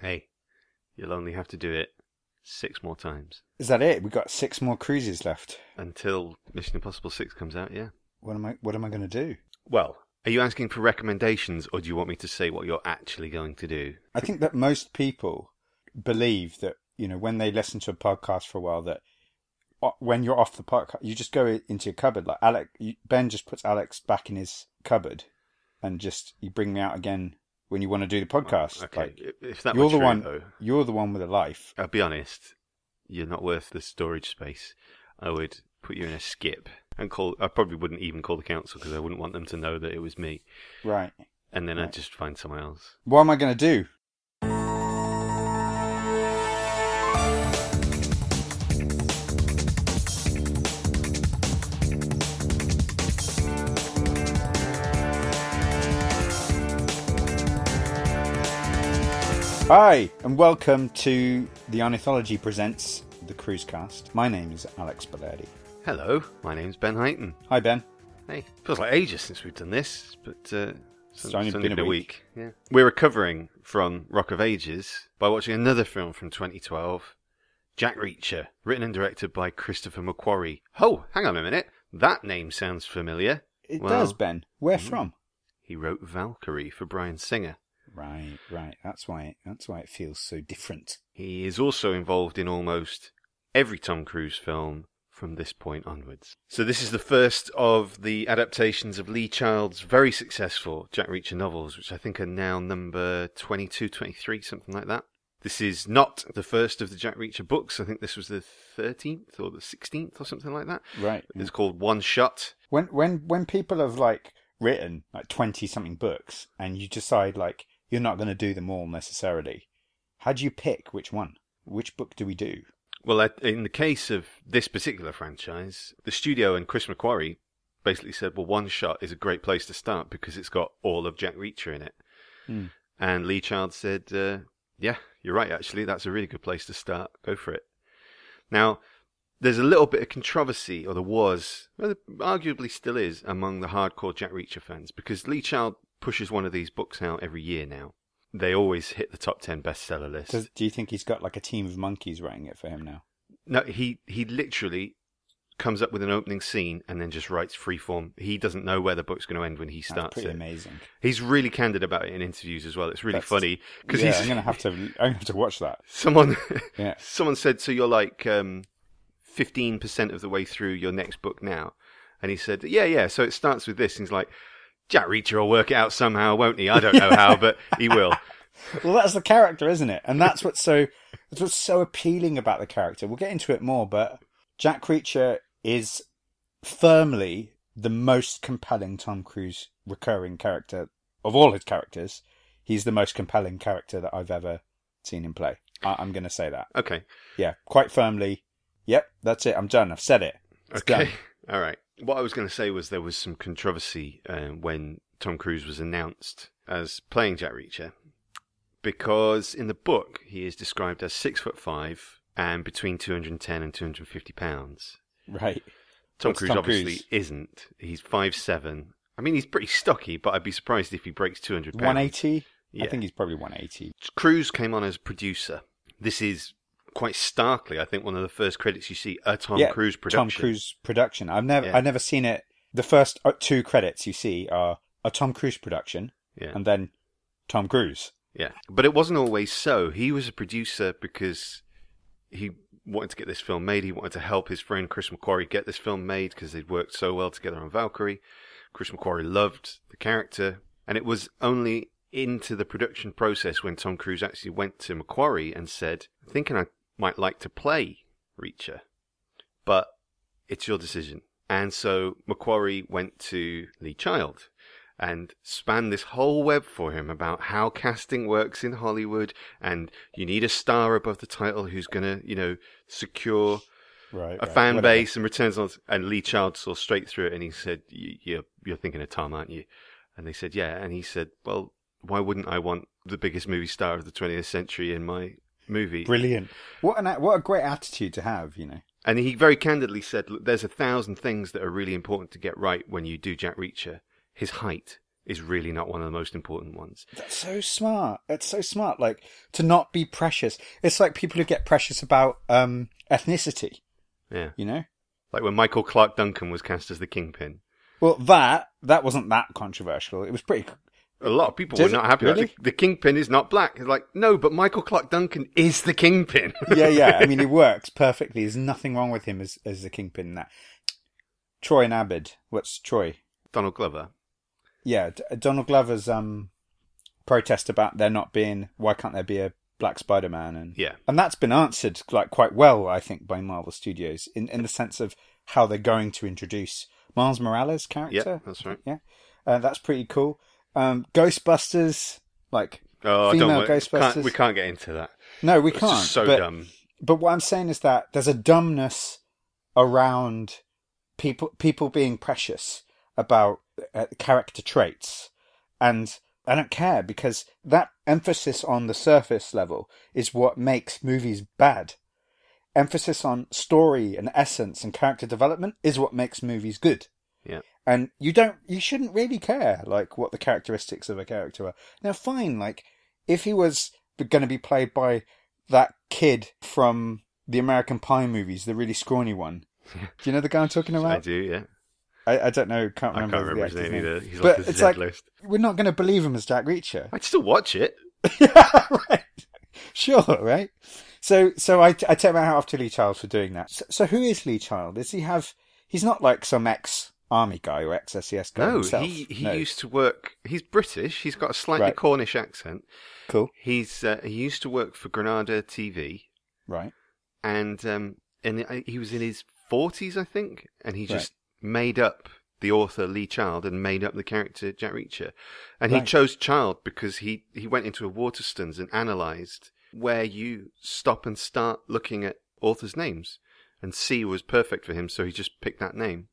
Hey, you'll only have to do it six more times Is that it? We've got six more cruises left. until Mission Impossible 6 comes out, yeah. What am I? What am I going to do? Well, are you asking for recommendations or do you want me to say what you're actually going to do? I think that most people believe that you know when they listen to a podcast for a while that uh, when you're off the podcast, you just go into your cupboard. Like Alex, Ben just puts Alex back in his cupboard, and just you bring me out again when you want to do the podcast. Okay, Like, if- that you're the true, one. though, You're the one with a life. I'll be honest, you're not worth the storage space. I would put you in a skip and call. I probably wouldn't even call the council because I wouldn't want them to know that it was me. Right. And then Right. I'd just find someone else. What am I going to do? Hi, and welcome to the Arniethology Presents the Cruise Cast. My name is Alex Bellardi. Hello, my name's Ben Heighton. Hi, Ben. Hey, feels like ages since we've done this, but uh, It's only been a week. Yeah, we're recovering from Rock of Ages by watching another film from 2012, Jack Reacher, written and directed by Christopher McQuarrie. Oh, hang on a minute, that name sounds familiar. It Well, does, Ben. Where mm. from? He wrote Valkyrie for Bryan Singer. Right, right. That's why. That's why it feels so different. He is also involved in almost every Tom Cruise film from this point onwards. So this is the first of the adaptations of Lee Child's very successful Jack Reacher novels, which I think are now number 22, 23, something like that. This is not the first of the Jack Reacher books. I think this was the 13th or the 16th or something like that. Right. It's called One Shot. When when when people have like written like twenty something books and you decide like you're not going to do them all necessarily, how do you pick which one? Which book do we do? Well, in the case of this particular franchise, the studio and Chris McQuarrie basically said, well, One Shot is a great place to start because it's got all of Jack Reacher in it. Hmm. And Lee Child said, uh, yeah, you're right, actually. That's a really good place to start. Go for it. Now, there's a little bit of controversy, or there was, well, arguably still is, among the hardcore Jack Reacher fans because Lee Child pushes one of these books out every year now. They always hit the top 10 bestseller list. Does, do you think he's got like a team of monkeys writing it for him now? No, he he literally comes up with an opening scene and then just writes freeform. He doesn't know where the book's going to end when he That's starts pretty it. amazing. He's really candid about it in interviews as well. It's really That's- funny because yeah, he's I'm gonna have to. I'm gonna have to watch that. someone Yeah. someone said so you're like um, 15% of the way through your next book now. And he said, "Yeah, yeah, so it starts with this." And he's like, "Jack Reacher will work it out somehow, won't he? I don't know how, but he will." Well, that's the character, isn't it? And that's what's so that's what's so appealing about the character. We'll get into it more, but Jack Reacher is firmly the most compelling Tom Cruise recurring character of all his characters. He's the most compelling character that I've ever seen him play. I- I'm going to say that. Okay. Yeah, quite firmly. Yep, that's it. I'm done. I've said it. It's okay. done. All right. What I was going to say was there was some controversy uh, when Tom Cruise was announced as playing Jack Reacher, because in the book he is described as six foot five and between 210 and 250 pounds. Right. Tom What's Cruise Tom obviously Cruise? isn't. He's five seven. I mean, he's pretty stocky, but I'd be surprised if he breaks 200 pounds. 180. Yeah. I think he's probably 180. Cruise came on as producer. This is quite starkly, I think, one of the first credits you see a Tom Yeah, Cruise production. Tom Cruise production. I've never, Yeah. I've never seen it. The first uh, two credits you see are a Tom Cruise production, Yeah. and then Tom Cruise. Yeah, but it wasn't always so. He was a producer because he wanted to get this film made. He wanted to help his friend Chris McQuarrie get this film made because they'd worked so well together on Valkyrie. Chris McQuarrie loved the character, and it was only into the production process when Tom Cruise actually went to McQuarrie and said, "Thinking I might like to play Reacher, but it's your decision." And so McQuarrie went to Lee Child and spanned this whole web for him about how casting works in Hollywood, and you need a star above the title who's going to, you know, secure Right. a right, fan whatever. base and returns on. And Lee Child saw straight through it, and he said, "Y- "You're you're thinking of Tom, aren't you?" And they said, "Yeah." And he said, "Well, why wouldn't I want the biggest movie star of the 20th century in my movie?" Brilliant. What an a- what a great attitude to have. You know. And he very candidly said, Look, there's a thousand things that are really important to get right when you do Jack Reacher. His height is really not one of the most important ones. That's so smart. It's so smart. Like to not be precious. It's like people who get precious about um, ethnicity. Yeah. You know. Like when Michael Clarke Duncan was cast as the Kingpin. Well, that that wasn't that controversial. It was pretty. A lot of people Did were not happy. Really? The, the Kingpin is not black. It's like, no, but Michael Clarke Duncan is the Kingpin. Yeah, yeah. I mean, it works perfectly. There's nothing wrong with him as as the kingpin. In that Troy and Abed. What's Troy? Donald Glover. Yeah, D- Donald Glover's um protest about there not being why can't there be a black Spider-Man and Yeah. and that's been answered like quite well, I think, by Marvel Studios in in the sense of how they're going to introduce Miles Morales' character. Yeah, that's right. Yeah, uh, that's pretty cool. Um, Ghostbusters, like Oh, Female don't. Ghostbusters. Can't, we can't get into that. no, we It's can't. just so but, dumb. but what I'm saying is that there's a dumbness around people people being precious about uh, character traits, and I don't care because that emphasis on the surface level is what makes movies bad. Emphasis on story and essence and character development is what makes movies good. Yeah. And you don't, you shouldn't really care like what the characteristics of a character are. Now, fine, like if he was going to be played by that kid from the American Pie movies, the really scrawny one. Do you know the guy I'm talking about I do, yeah. I, I don't know, can't remember. I can't remember his name either. He's But like it's like- list. We're not going to believe him as Jack Reacher. I'd still watch it. yeah, right. Sure, right. So, so I, I take my hat off to Lee Child for doing that. So, so who is Lee Child? Does he have? He's not like some ex army guy or ex SES guy No, himself. he he No. used to work. He's British. He's got a slightly Right. Cornish accent. cool, He's uh, he used to work for Granada TV, right? and um, and he was in his forties, I think, and he just made up the author Lee Child and made up the character Jack Reacher, and he chose Child because he he went into a Waterstones and analysed where you stop and start looking at authors' names, and C was perfect for him, so he just picked that name,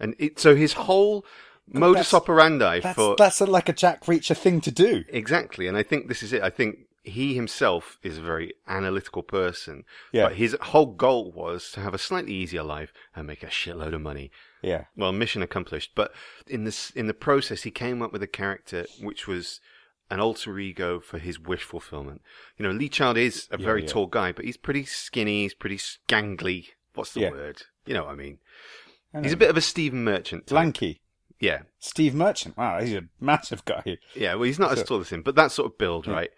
and it so his whole modus that's- operandi That's for that's a, like a Jack Reacher thing to do. Exactly, and I think this is it. I think he himself is a very analytical person, Yeah. but his whole goal was to have a slightly easier life and make a shitload of money. Yeah, Well, mission accomplished. But in this, in the process, he came up with a character which was an alter ego for his wish fulfillment. You know, Lee Child is a Yeah, very yeah. tall guy, but he's pretty skinny. He's pretty gangly. What's the Yeah. word? You know what I mean? He's a bit of a Stephen Merchant. Type. lanky. Yeah, Steve Merchant. Wow, he's a massive guy. Yeah, well, he's not as So- tall as him, but that sort of build, Yeah. right?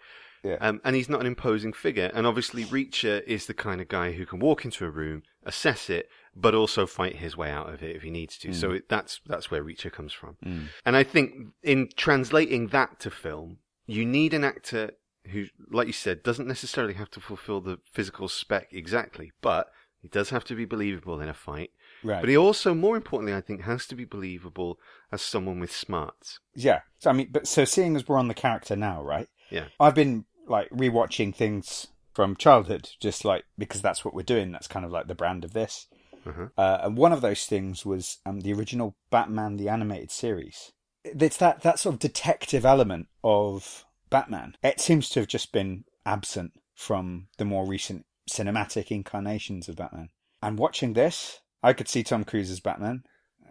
Yeah. Um, and he's not an imposing figure. And obviously, Reacher is the kind of guy who can walk into a room, assess it, but also fight his way out of it if he needs to. So it, that's that's where Reacher comes from. Mm. And I think in translating that to film, you need an actor who, like you said, doesn't necessarily have to fulfill the physical spec exactly, but he does have to be believable in a fight. Right. But he also, more importantly, I think, has to be believable as someone with smarts. Yeah. So I mean, but so seeing as we're on the character now, right? Yeah. I've been like rewatching things from childhood, just like because that's what we're doing. That's kind of like the brand of this. Uh-huh. Uh, and one of those things was um, the original Batman the animated series. It's that that sort of detective element of Batman. It seems to have just been absent from the more recent cinematic incarnations of Batman. And watching this, I could see Tom Cruise as Batman.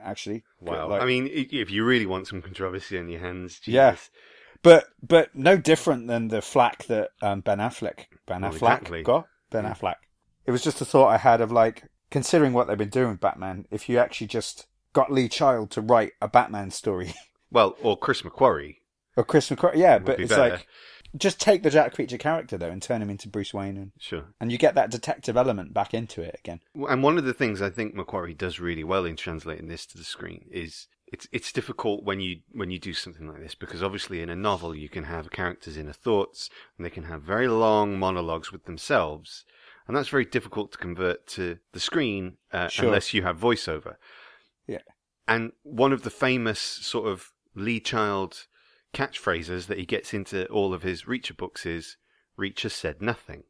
Actually, Wow. Like- I mean, if you really want some controversy on your hands, Jesus. Yeah. But but no different than the flack that um, Ben Affleck Ben Well, Affleck exactly. got. Ben Yeah. Affleck. It was just a thought I had of like considering what they've been doing with Batman. If you actually just got Lee Child to write a Batman story, Well, or Chris McQuarrie. or Chris McQuarrie, yeah, but it's better. like just take the Jack Reacher character though and turn him into Bruce Wayne, and, Sure. and you get that detective element back into it again. And one of the things I think McQuarrie does really well in translating this to the screen is it's it's difficult when you when you do something like this because obviously in a novel you can have characters' inner thoughts and they can have very long monologues with themselves, and that's very difficult to convert to the screen uh, Sure. unless you have voiceover. Yeah. And one of the famous sort of Lee Child catchphrases that he gets into all of his Reacher books is "Reacher said nothing."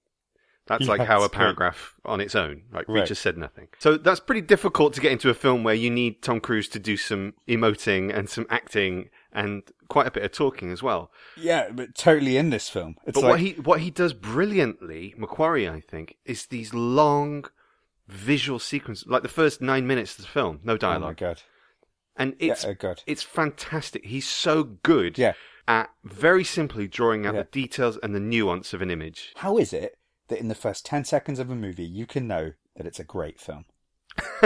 That's Yeah, like how a paragraph on its own. Like Right. Reacher said nothing. So that's pretty difficult to get into a film where you need Tom Cruise to do some emoting and some acting and quite a bit of talking as well. Yeah, but totally in this film. It's but like what he what he does brilliantly, McQuarrie, I think, is these long visual sequences, like the first nine minutes of the film, no oh my dialogue, god, and it's yeah, uh, good. it's fantastic. He's so good Yeah. at very simply drawing out Yeah. the details and the nuance of an image. How is it that in the first 10 seconds of a movie, you can know that it's a great film?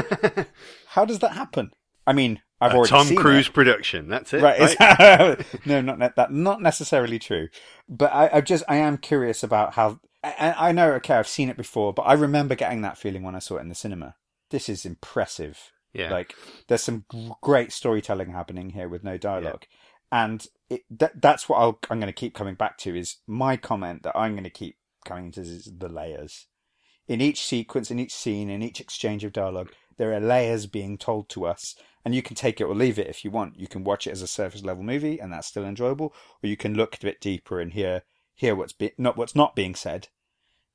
How does that happen? I mean, I've A already Tom seen Cruise it. production. That's it. Right. right? no, not ne- that. Not necessarily true. But I, I just, I am curious about how. I, I know, okay, I've seen it before, but I remember getting that feeling when I saw it in the cinema. This is impressive. Yeah. Like, there's some great storytelling happening here with no dialogue, and it, that, that's what I'll, I'm going to keep coming back to. Is my comment that I'm going to keep coming to is the layers. In each sequence, in each scene, in each exchange of dialogue, there are layers being told to us, and you can take it or leave it if you want. You can watch it as a surface level movie, and that's still enjoyable, or you can look a bit deeper and hear hear what's be, not what's not being said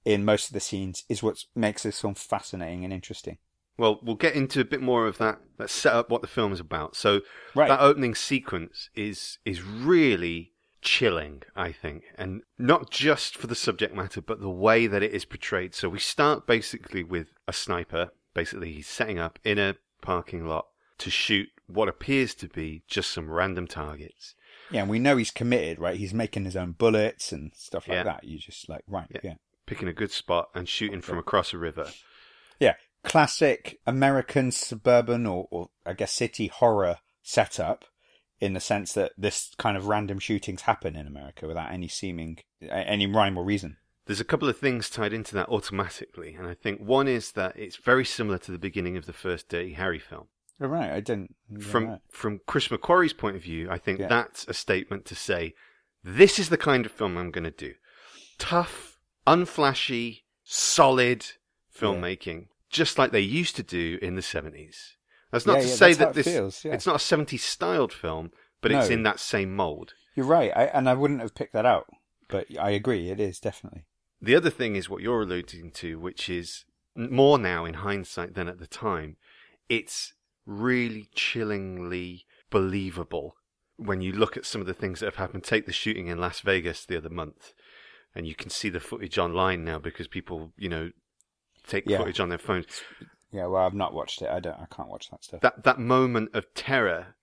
in most of the scenes is what makes this film fascinating and interesting. Well, we'll get into a bit more of that. Let's set up what the film is about. So Right. that opening sequence is is really chilling, I think, and not just for the subject matter, but the way that it is portrayed. So we start basically with a sniper. Basically, he's setting up in a parking lot to shoot what appears to be just some random targets. Yeah, and we know he's committed, right? He's making his own bullets and stuff like Yeah. that. You just like, right, Yeah. yeah. Picking a good spot and shooting from across a river. Yeah. Classic American suburban or, or I guess city horror setup in the sense that this kind of random shootings happen in America without any seeming, any rhyme or reason. There's a couple of things tied into that automatically, and I think one is that it's very similar to the beginning of the first Dirty Harry film. Oh, right, I didn't. from right. from Chris McQuarrie's point of view, I think Yeah. that's a statement to say, this is the kind of film I'm going to do. Tough, unflashy, solid filmmaking, just like they used to do in the 70s. That's not Yeah, to yeah, say that it this feels, yeah. it's not a 70s styled film, but it's in that same mold. You're right, I, and I wouldn't have picked that out, but I agree, it is definitely. The other thing is what you're alluding to, which is more now in hindsight than at the time. It's really chillingly believable when you look at some of the things that have happened. Take the shooting in Las Vegas the other month, and you can see the footage online now because people, you know, take Yeah. footage on their phones. Yeah, well, I've not watched it. I don't. I can't watch that stuff. That that moment of terror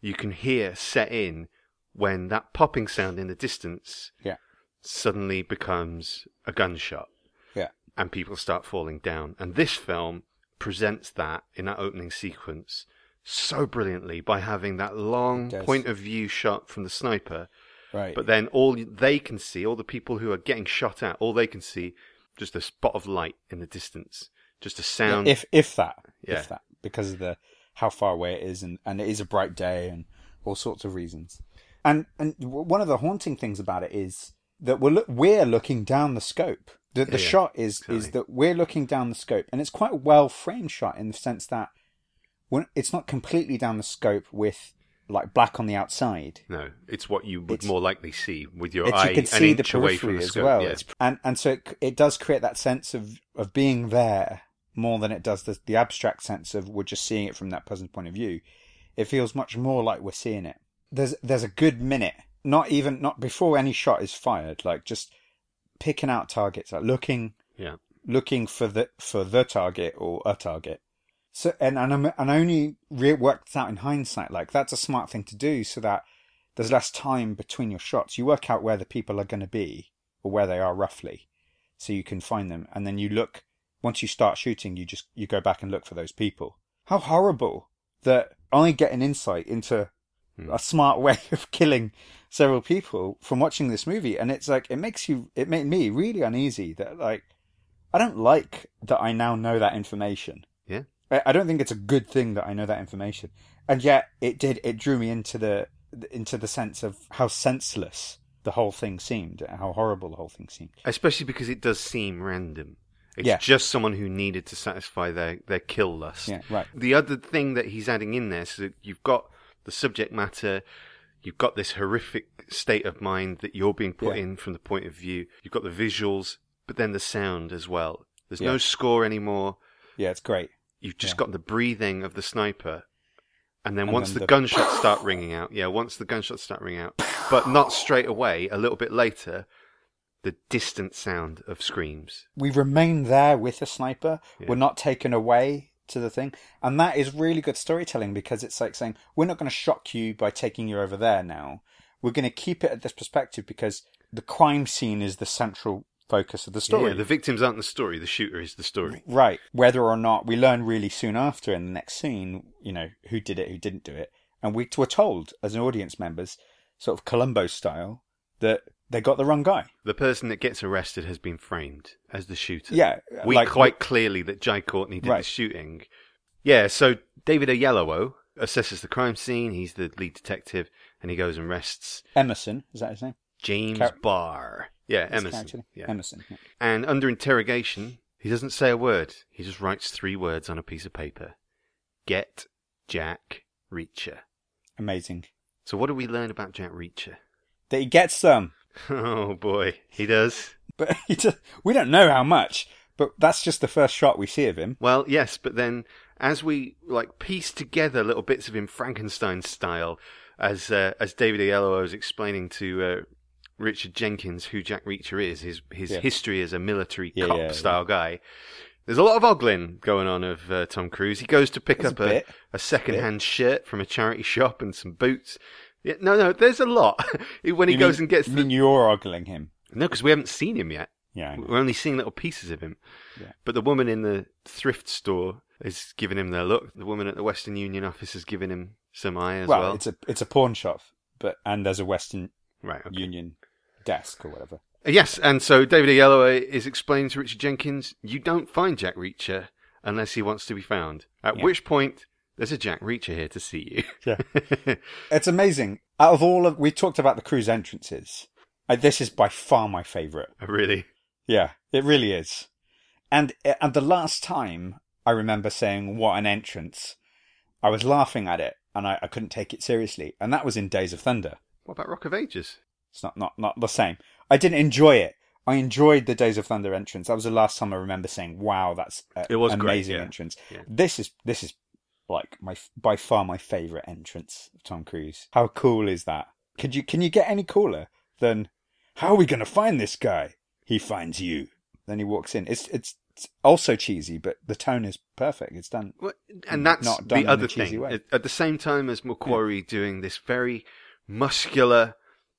you can hear set in when that popping sound in the distance Yeah. suddenly becomes a gunshot. Yeah. and people start falling down. And this film presents that in that opening sequence so brilliantly by having that long point of view shot from the sniper, Right. but then all they can see, all the people who are getting shot at, all they can see, just a spot of light in the distance, just a sound. if if that, Yeah. if that, because of the how far away it is, and, and it is a bright day, and all sorts of reasons. And and one of the haunting things about it is that we're look, we're looking down the scope. The the Yeah, shot is is that we're looking down the scope, and it's quite a well framed shot in the sense that when it's not completely down the scope with like black on the outside. no, it's what you would It's- more likely see with your It's, eye you can see the periphery the as well. yeah. And and so it, it does create that sense of of being there more than it does the, the abstract sense of we're just seeing it from that person's point of view. It feels much more like we're seeing it. There's there's a good minute, not even not before any shot is fired, like just picking out targets, like looking yeah. looking for the for the target or a target. So and and, I'm, and I only re- worked this out in hindsight. Like that's a smart thing to do, so that there's less time between your shots. You work out where the people are going to be or where they are roughly, so you can find them, and then you look. Once you start shooting, you just you go back and look for those people. How horrible that I get an insight into Hmm. a smart way of killing several people from watching this movie, and it's like it makes you it made me really uneasy that like I don't like that I now know that information. I, don't think it's a good thing that I know that information, and yet it did. It drew me into the into the sense of how senseless the whole thing seemed, how horrible the whole thing seemed. Especially because it does seem random. It's Yeah. just someone who needed to satisfy their, their kill lust. Yeah, right. The other thing that he's adding in there, so that you've got the subject matter, you've got this horrific state of mind that you're being put Yeah. in from the point of view, you've got the visuals, but then the sound as well. There's Yeah. no score anymore. Yeah, it's great. You've just Yeah. got the breathing of the sniper. And then And once then the, the- gunshots start ringing out, yeah, once the gunshots start ringing out, but not straight away, a little bit later, the distant sound of screams. we remain there with the sniper. Yeah. We're not taken away to the thing. And that is really good storytelling because it's like saying, we're not going to shock you by taking you over there now. We're going to keep it at this perspective because the crime scene is the central focus of the story. Yeah, the victims aren't the story, the shooter is the story. Right. Whether or not we learn really soon after in the next scene, you know, who did it, who didn't do it. And we were told as an audience members, sort of Columbo style, that they got the wrong guy. The person that gets arrested has been framed as the shooter. Yeah. We like, quite clearly that Jai Courtney did the shooting. Yeah, so David Oyelowo assesses the crime scene. He's the lead detective, and he goes and arrests Emerson, is that his name? James Char- Barr. Yeah, His Emerson. Yeah. Emerson. yeah. And under interrogation, he doesn't say a word. He just writes three words on a piece of paper. Get Jack Reacher. Amazing. So what do we learn about Jack Reacher? That he gets some, Oh boy, he does. but he just, we don't know how much. But that's just the first shot we see of him. Well, yes, but then as we like piece together little bits of him Frankenstein style, as uh, as David Oyelowo was explaining to uh, Richard Jenkins who Jack Reacher is, his his Yeah. history as a military Yeah, cop yeah, style guy. There's a lot of ogling going on of uh, Tom Cruise. He goes to pick There's up a a, a second-hand shirt from a charity shop and some boots. Yeah, no, no, there's a lot. when he You goes mean- and gets the mean you're ogling him? no, because we haven't seen him yet. Yeah. We're only seeing little pieces of him. Yeah. But the woman in the thrift store is giving him their look. The woman at the Western Union office is giving him some eye as well, well. it's a it's a pawn shop, but and there's a Western Right. Okay. Union desk or whatever. Uh, Yes, and so David Oyelowo is explaining to Richard Jenkins, you don't find Jack Reacher unless he wants to be found. At Yeah. which point, there's a Jack Reacher here to see you. Yeah. It's amazing. Out of all of we talked about the cruise entrances, uh, this is by far my favorite. really? Yeah, it really is. And and the last time I remember saying what an entrance, I was laughing at it and I, I couldn't take it seriously, and that was in Days of Thunder. What about Rock of Ages? It's not not not the same. I didn't enjoy it. I enjoyed the Days of Thunder entrance. That was the last time I remember saying, "Wow, that's a, It was an great, amazing yeah. entrance." Yeah. This is this is like my by far my favorite entrance of Tom Cruise. How cool is that? Could you can you get any cooler than how are we going to find this guy? He finds you. Then he walks in. It's it's, it's also cheesy, but the tone is perfect. It's done. Well, and that's Not done the other cheesy thing. way. At, at the same time as McQuarrie doing this very muscular,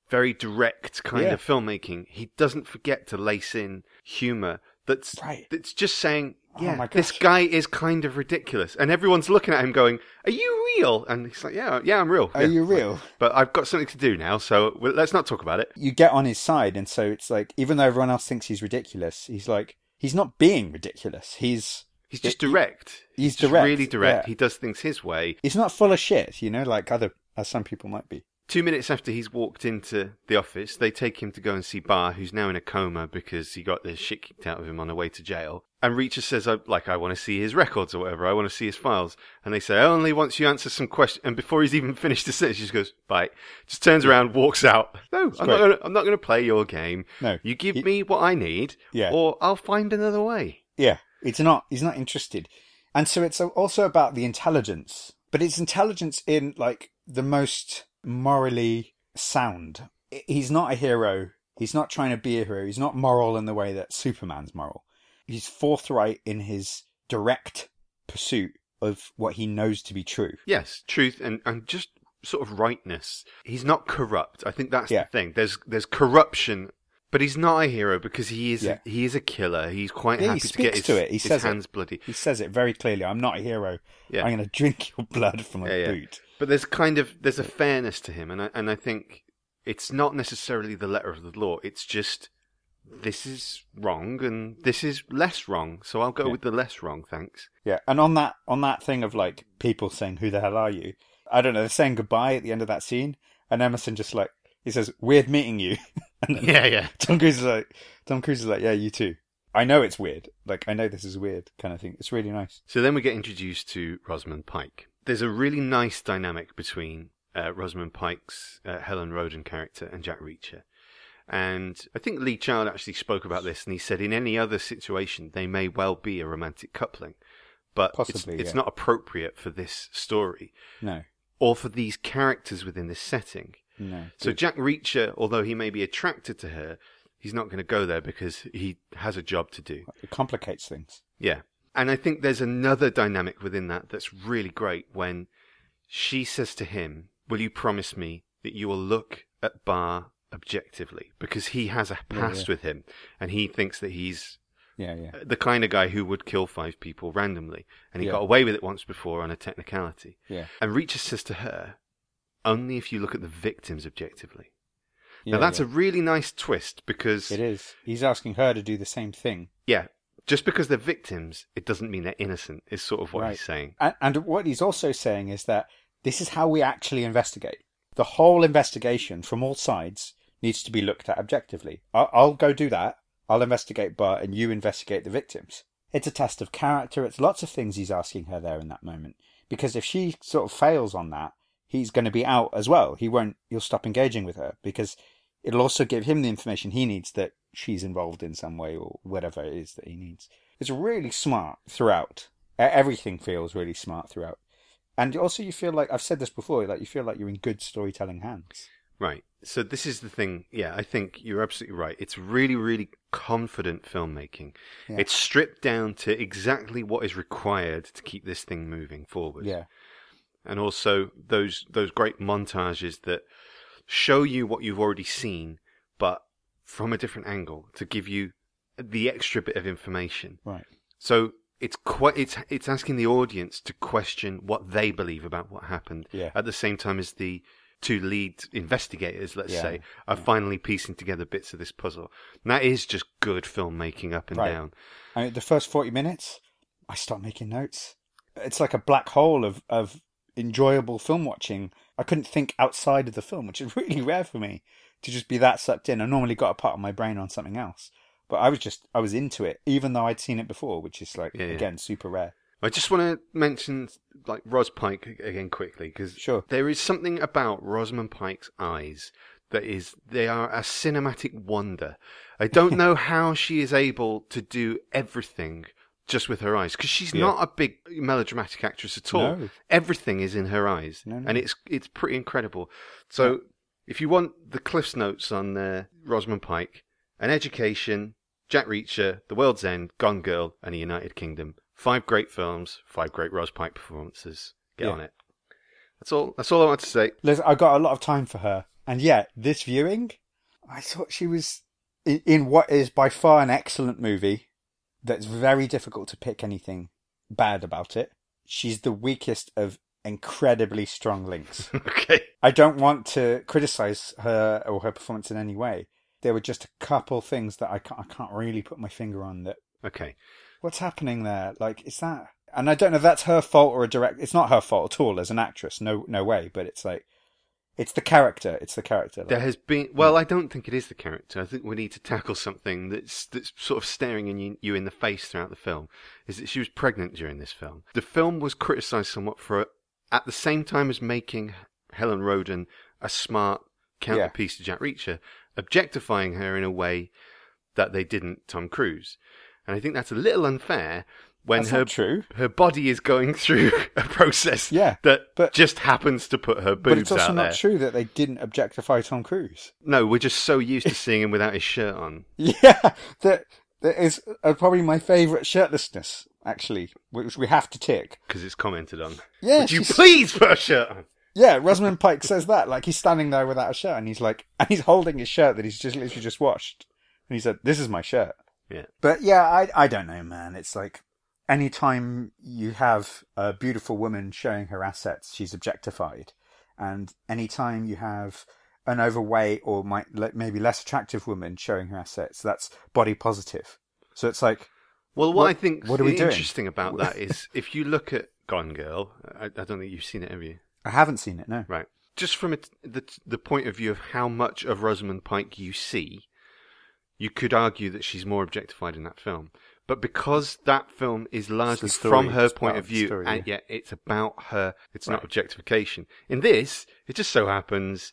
very direct kind Yeah. of filmmaking, he doesn't forget to lace in humor. That's Right. that's just saying, Oh yeah, my this guy is kind of ridiculous, and everyone's looking at him going, "Are you real?" And he's like, "Yeah, yeah, I'm real." Are Yeah. you real? But I've got something to do now, so let's not talk about it. you get on his side, and so it's like even though everyone else thinks he's ridiculous, he's like he's not being ridiculous. He's He's just direct. he's just direct, really direct. yeah. He does things his way. he's not full of shit, you know, like other as some people might be. Two minutes after he's walked into the office, they take him to go and see Barr, who's now in a coma because he got the shit kicked out of him on the way to jail. And Reacher says, I, like, I want to see his records or whatever. I want to see his files. And they say, only once you answer some questions. And before he's even finished the sentence, he just goes, bye. Just turns around, walks out. No, I'm not, gonna, I'm not going to play your game. No, You give me what I need, Yeah. or I'll find another way. Yeah, it's not. He's not interested, and so it's also about the intelligence, but it's intelligence in like the most morally sound. He's not a hero. He's not trying to be a hero. He's not moral in the way that Superman's moral. He's forthright in his direct pursuit of what he knows to be true. Yes, truth and, and just sort of rightness. He's not corrupt. I think that's Yeah. the thing. There's there's corruption, but he's not a hero because he is Yeah. he is a killer. He's quite Yeah, he happy to get his, to it. He his says it. hands bloody. He says it very clearly. I'm not a hero. I'm going to drink your blood from a Yeah, yeah. boot. But there's kind of there's a fairness to him, and I, and I think it's not necessarily the letter of the law. It's just this is wrong and this is less wrong. So I'll go Yeah. with the less wrong. Thanks. Yeah, and on that on that thing of like people saying, "Who the hell are you?" I don't know. They're saying goodbye at the end of that scene, and Emerson just like he says, "Weird meeting you," and Yeah, yeah. Tom Cruise is like, Tom Cruise is like, "Yeah, you too." I know it's weird. Like I know this is weird, kind of thing. It's really nice. So then we get introduced to Rosamund Pike. There's a really nice dynamic between uh, Rosamund Pike's uh, Helen Rodin character and Jack Reacher. And I think Lee Child actually spoke about this, and he said in any other situation they may well be a romantic coupling, but Possibly, it's, it's yeah. not appropriate for this story No, or for these characters within this setting. no. So Jack Reacher, although he may be attracted to her, he's not going to go there because he has a job to do. it complicates things. Yeah. And I think there's another dynamic within that that's really great when she says to him, Will you promise me that you will look at Barr objectively? Because he has a past yeah. with him and he thinks that he's Yeah, yeah. Uh, the kind of guy who would kill five people randomly. And he Yeah. got away with it once before on a technicality. Yeah. And Reacher says to her, Only if you look at the victims objectively. yeah now that's yeah. a really nice twist because It is. He's asking her to do the same thing. yeah, just because they're victims, it doesn't mean they're innocent. Is sort of what Right. he's saying. And, and what he's also saying is that this is how we actually investigate. The whole investigation from all sides needs to be looked at objectively. I'll, I'll go do that. I'll investigate Bart and you investigate the victims. It's a test of character. It's lots of things he's asking her there in that moment. Because if she sort of fails on that, he's going to be out as well. He won't, he'll stop engaging with her because it'll also give him the information he needs that she's involved in some way or whatever it is that he needs. It's really smart throughout. Everything feels really smart throughout. And also you feel like, I've said this before, like you feel like you're in good storytelling hands. Right. So this is the thing. Yeah, I think you're absolutely right. It's really, really confident filmmaking. Yeah. It's stripped down to exactly what is required to keep this thing moving forward. Yeah. and also those those great montages that show you what you've already seen, but from a different angle to give you the extra bit of information. Right. So it's quite it's it's asking the audience to question what they believe about what happened. Yeah. At the same time as the two lead investigators, let's Yeah. say, are finally piecing together bits of this puzzle. And that is just good filmmaking up and Right. down. I mean, the first 40 minutes, I start making notes. It's like a black hole of, of enjoyable film watching. I couldn't think outside of the film, which is really rare for me to just be that sucked in. I normally got a part of my brain on something else. But I was just, I was into it, even though I'd seen it before, which is like, Yeah, again, super rare. I just want to mention like Ros Pike again quickly because Sure. there is something about Rosamund Pike's eyes that is they are a cinematic wonder. I don't know how she is able to do everything just with her eyes because she's Yeah. not a big melodramatic actress at all. No. Everything is in her eyes, No, no. and it's it's pretty incredible. So if you want the Cliff's notes on uh, Rosamund Pike, an education, Jack Reacher, The World's End, Gone Girl, and a United Kingdom. Five great films, five great Ros Pike performances. Get Yeah. on it. That's all. That's all I want to say. Liz, I got a lot of time for her. And yet, this viewing, I thought she was in, in what is by far an excellent movie that's very difficult to pick anything bad about it. She's the weakest of incredibly strong links. okay. I don't want to criticize her or her performance in any way. There were just a couple things that I can't, I can't really put my finger on that Okay. what's happening there? Like, is that? And I don't know if that's her fault or a direct. It's not her fault at all as an actress. No, no way. But it's like, it's the character. It's the character. Like, There has been. Well, I don't think it is the character. I think we need to tackle something that's that's sort of staring in you, you in the face throughout the film. Is that she was pregnant during this film? The film was criticised somewhat for, at the same time as making Helen Rodin a smart counterpiece to Jack Reacher, objectifying her in a way that they didn't Tom Cruise. And I think that's a little unfair when That's her true. her body is going through a process Yeah, that but- just happens to put her boobs but it's also out not there. true that they didn't objectify Tom Cruise. No, we're just so used to seeing him without his shirt on. Yeah, that that is uh, probably my favourite shirtlessness. Actually, which we have to tick. because it's commented on. Yeah, Would you she's- please put a shirt on? Yeah, Rosamund Pike says that. Like he's standing there without a shirt, and he's like, and he's holding his shirt that he's just literally just washed, and he said, "This is my shirt." Yeah. But yeah, I I don't know, man. It's like anytime you have a beautiful woman showing her assets, she's objectified, and anytime you have an overweight or might maybe less attractive woman showing her assets, that's body positive. So it's like, Well, what, What- I think what are we doing? interesting about that is if you look at Gone Girl, I, I don't think you've seen it, have you? I haven't seen it. No. Right. Just from it, the the point of view of how much of Rosamund Pike you see, you could argue that she's more objectified in that film. But because that film is largely story. from her point of view, story, and yeah. yet it's about her, it's not objectification. In this, it just so happens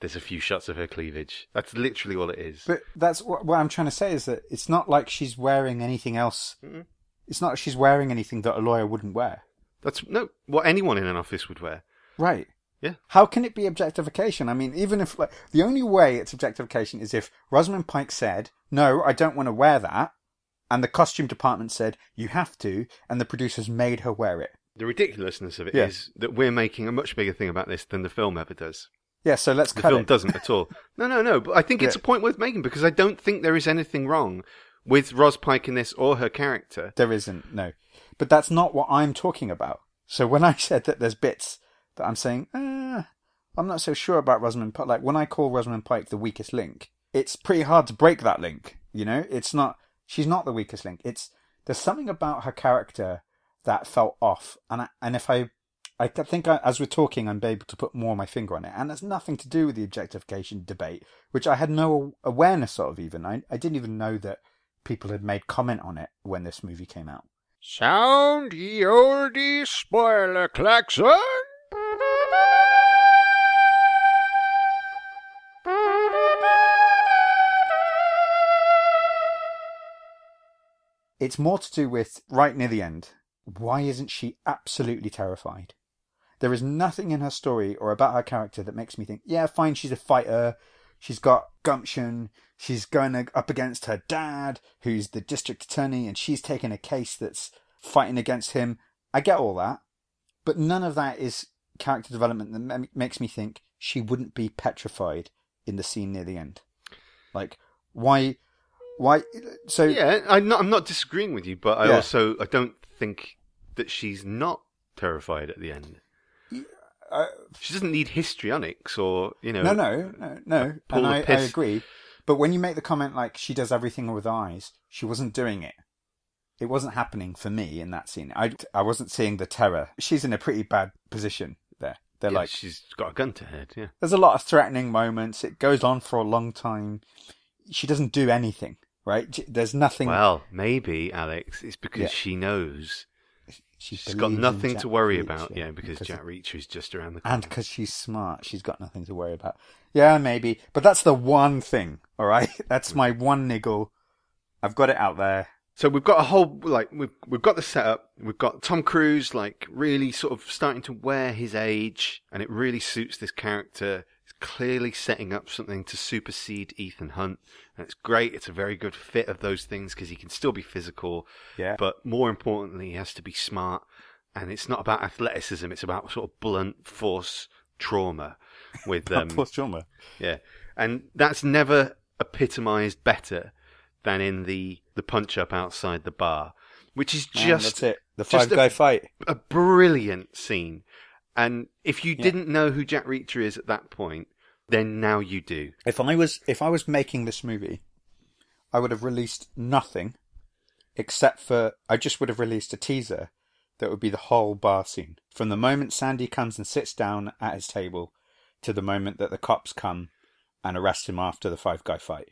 there's a few shots of her cleavage. That's literally all it is. But that's what, what I'm trying to say is that it's not like she's wearing anything else. Mm-mm. It's not like she's wearing anything that a lawyer wouldn't wear. That's no what anyone in an office would wear. Right. Yeah. How can it be objectification? I mean, even if like, the only way it's objectification is if Rosamund Pike said, "No, I don't want to wear that," and the costume department said you have to, and the producers made her wear it. The ridiculousness of it is Yeah. that we're making a much bigger thing about this than the film ever does. Yeah, so let's The cut film it. doesn't at all. No, no, no. But I think it's Yeah. a point worth making because I don't think there is anything wrong with Ros Pike in this or her character. There isn't, no. But that's not what I'm talking about. So when I said that there's bits that I'm saying, uh, I'm not so sure about Rosamund Pike. Like when I call Rosamund Pike the weakest link, it's pretty hard to break that link. You know, it's not. She's not the weakest link. It's there's something about her character that felt off, and I, and if I, I think I, as we're talking, I'm able to put more of my finger on it, and there's nothing to do with the objectification debate, which I had no awareness of. Even I, I didn't even know that people had made comment on it when this movie came out. Sound ye oldie spoiler klaxon! It's more to do with right near the end. Why isn't she absolutely terrified? There is nothing in her story or about her character that makes me think, yeah, fine, she's a fighter. She's got gumption. She's going up against her dad, who's the district attorney, and she's taking a case that's fighting against him. I get all that. But none of that is character development that makes me think she wouldn't be petrified in the scene near the end. Like, why? Why? So, Yeah, I'm not. I'm not disagreeing with you, but I Yeah. also I don't think that she's not terrified at the end. Uh, She doesn't need histrionics or you know. No, no, no, no. And I, I agree. But when you make the comment like she does everything with eyes, she wasn't doing it. It wasn't happening for me in that scene. I, I wasn't seeing the terror. She's in a pretty bad position there. They're Yeah, like, she's got a gun to her head. Yeah. there's a lot of threatening moments. It goes on for a long time. She doesn't do anything, right? There's nothing. Well, maybe Alex. It's because Yeah. she knows she she's got nothing to worry Reacher about. Yeah, because Jack Reacher is just around the corner. and because she's smart, she's got nothing to worry about. Yeah, maybe, but that's the one thing. All right, that's mm. my one niggle. I've got it out there. So we've got a whole like we've we've got the setup. We've got Tom Cruise like really sort of starting to wear his age, and it really suits this character. Clearly setting up something to supersede Ethan Hunt, and it's great. It's a very good fit of those things because he can still be physical, Yeah. but more importantly, he has to be smart. And it's not about athleticism; it's about sort of blunt force trauma with um, Post trauma. yeah, and that's never epitomized better than in the the punch up outside the bar, which is Man, just that's it. The five guy fight. a brilliant scene. And if you Yeah. didn't know who Jack Reacher is at that point, then now you do. If I was if I was making this movie, I would have released nothing except for I just would have released a teaser that would be the whole bar scene from the moment Sandy comes and sits down at his table to the moment that the cops come and arrest him after the five guy fight.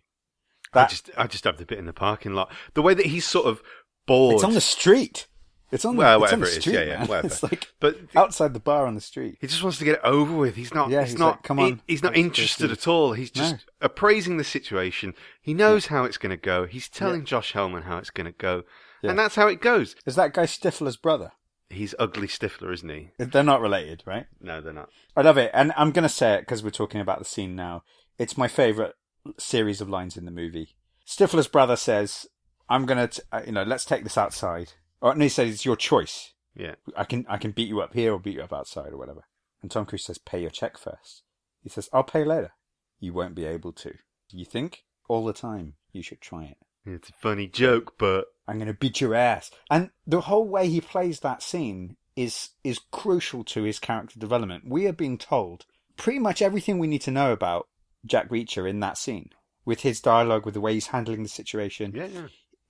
I just I just have the bit in the parking lot. The way that he's sort of bored. it's on the street. It's on the, Well, it's on the it is, street. yeah, yeah, man. whatever. It's like but outside the bar on the street. He just wants to get it over with. He's not. Yeah, he's, he's not. like, "Come he- on, he's not interested at all. He's just No. appraising the situation. He knows how it's going to go. He's telling Josh Helman how it's going to go, Yeah. and that's how it goes. Is that guy Stifler's brother? He's ugly Stifler, isn't he? They're not related, right? No, they're not. I love it, and I'm going to say it because we're talking about the scene now. It's my favorite series of lines in the movie. Stifler's brother says, "I'm going to, uh, you know, let's take this outside." Or no, he says, "It's your choice. Yeah. I can, I can beat you up here or beat you up outside or whatever." And Tom Cruise says, "Pay your check first. He says, "I'll pay later." You won't be able to. You think all the time you should try it. It's a funny joke, but I'm going to beat your ass. And the whole way he plays that scene is is crucial to his character development. We are being told pretty much everything we need to know about Jack Reacher in that scene with his dialogue, with the way he's handling the situation. yeah, yeah.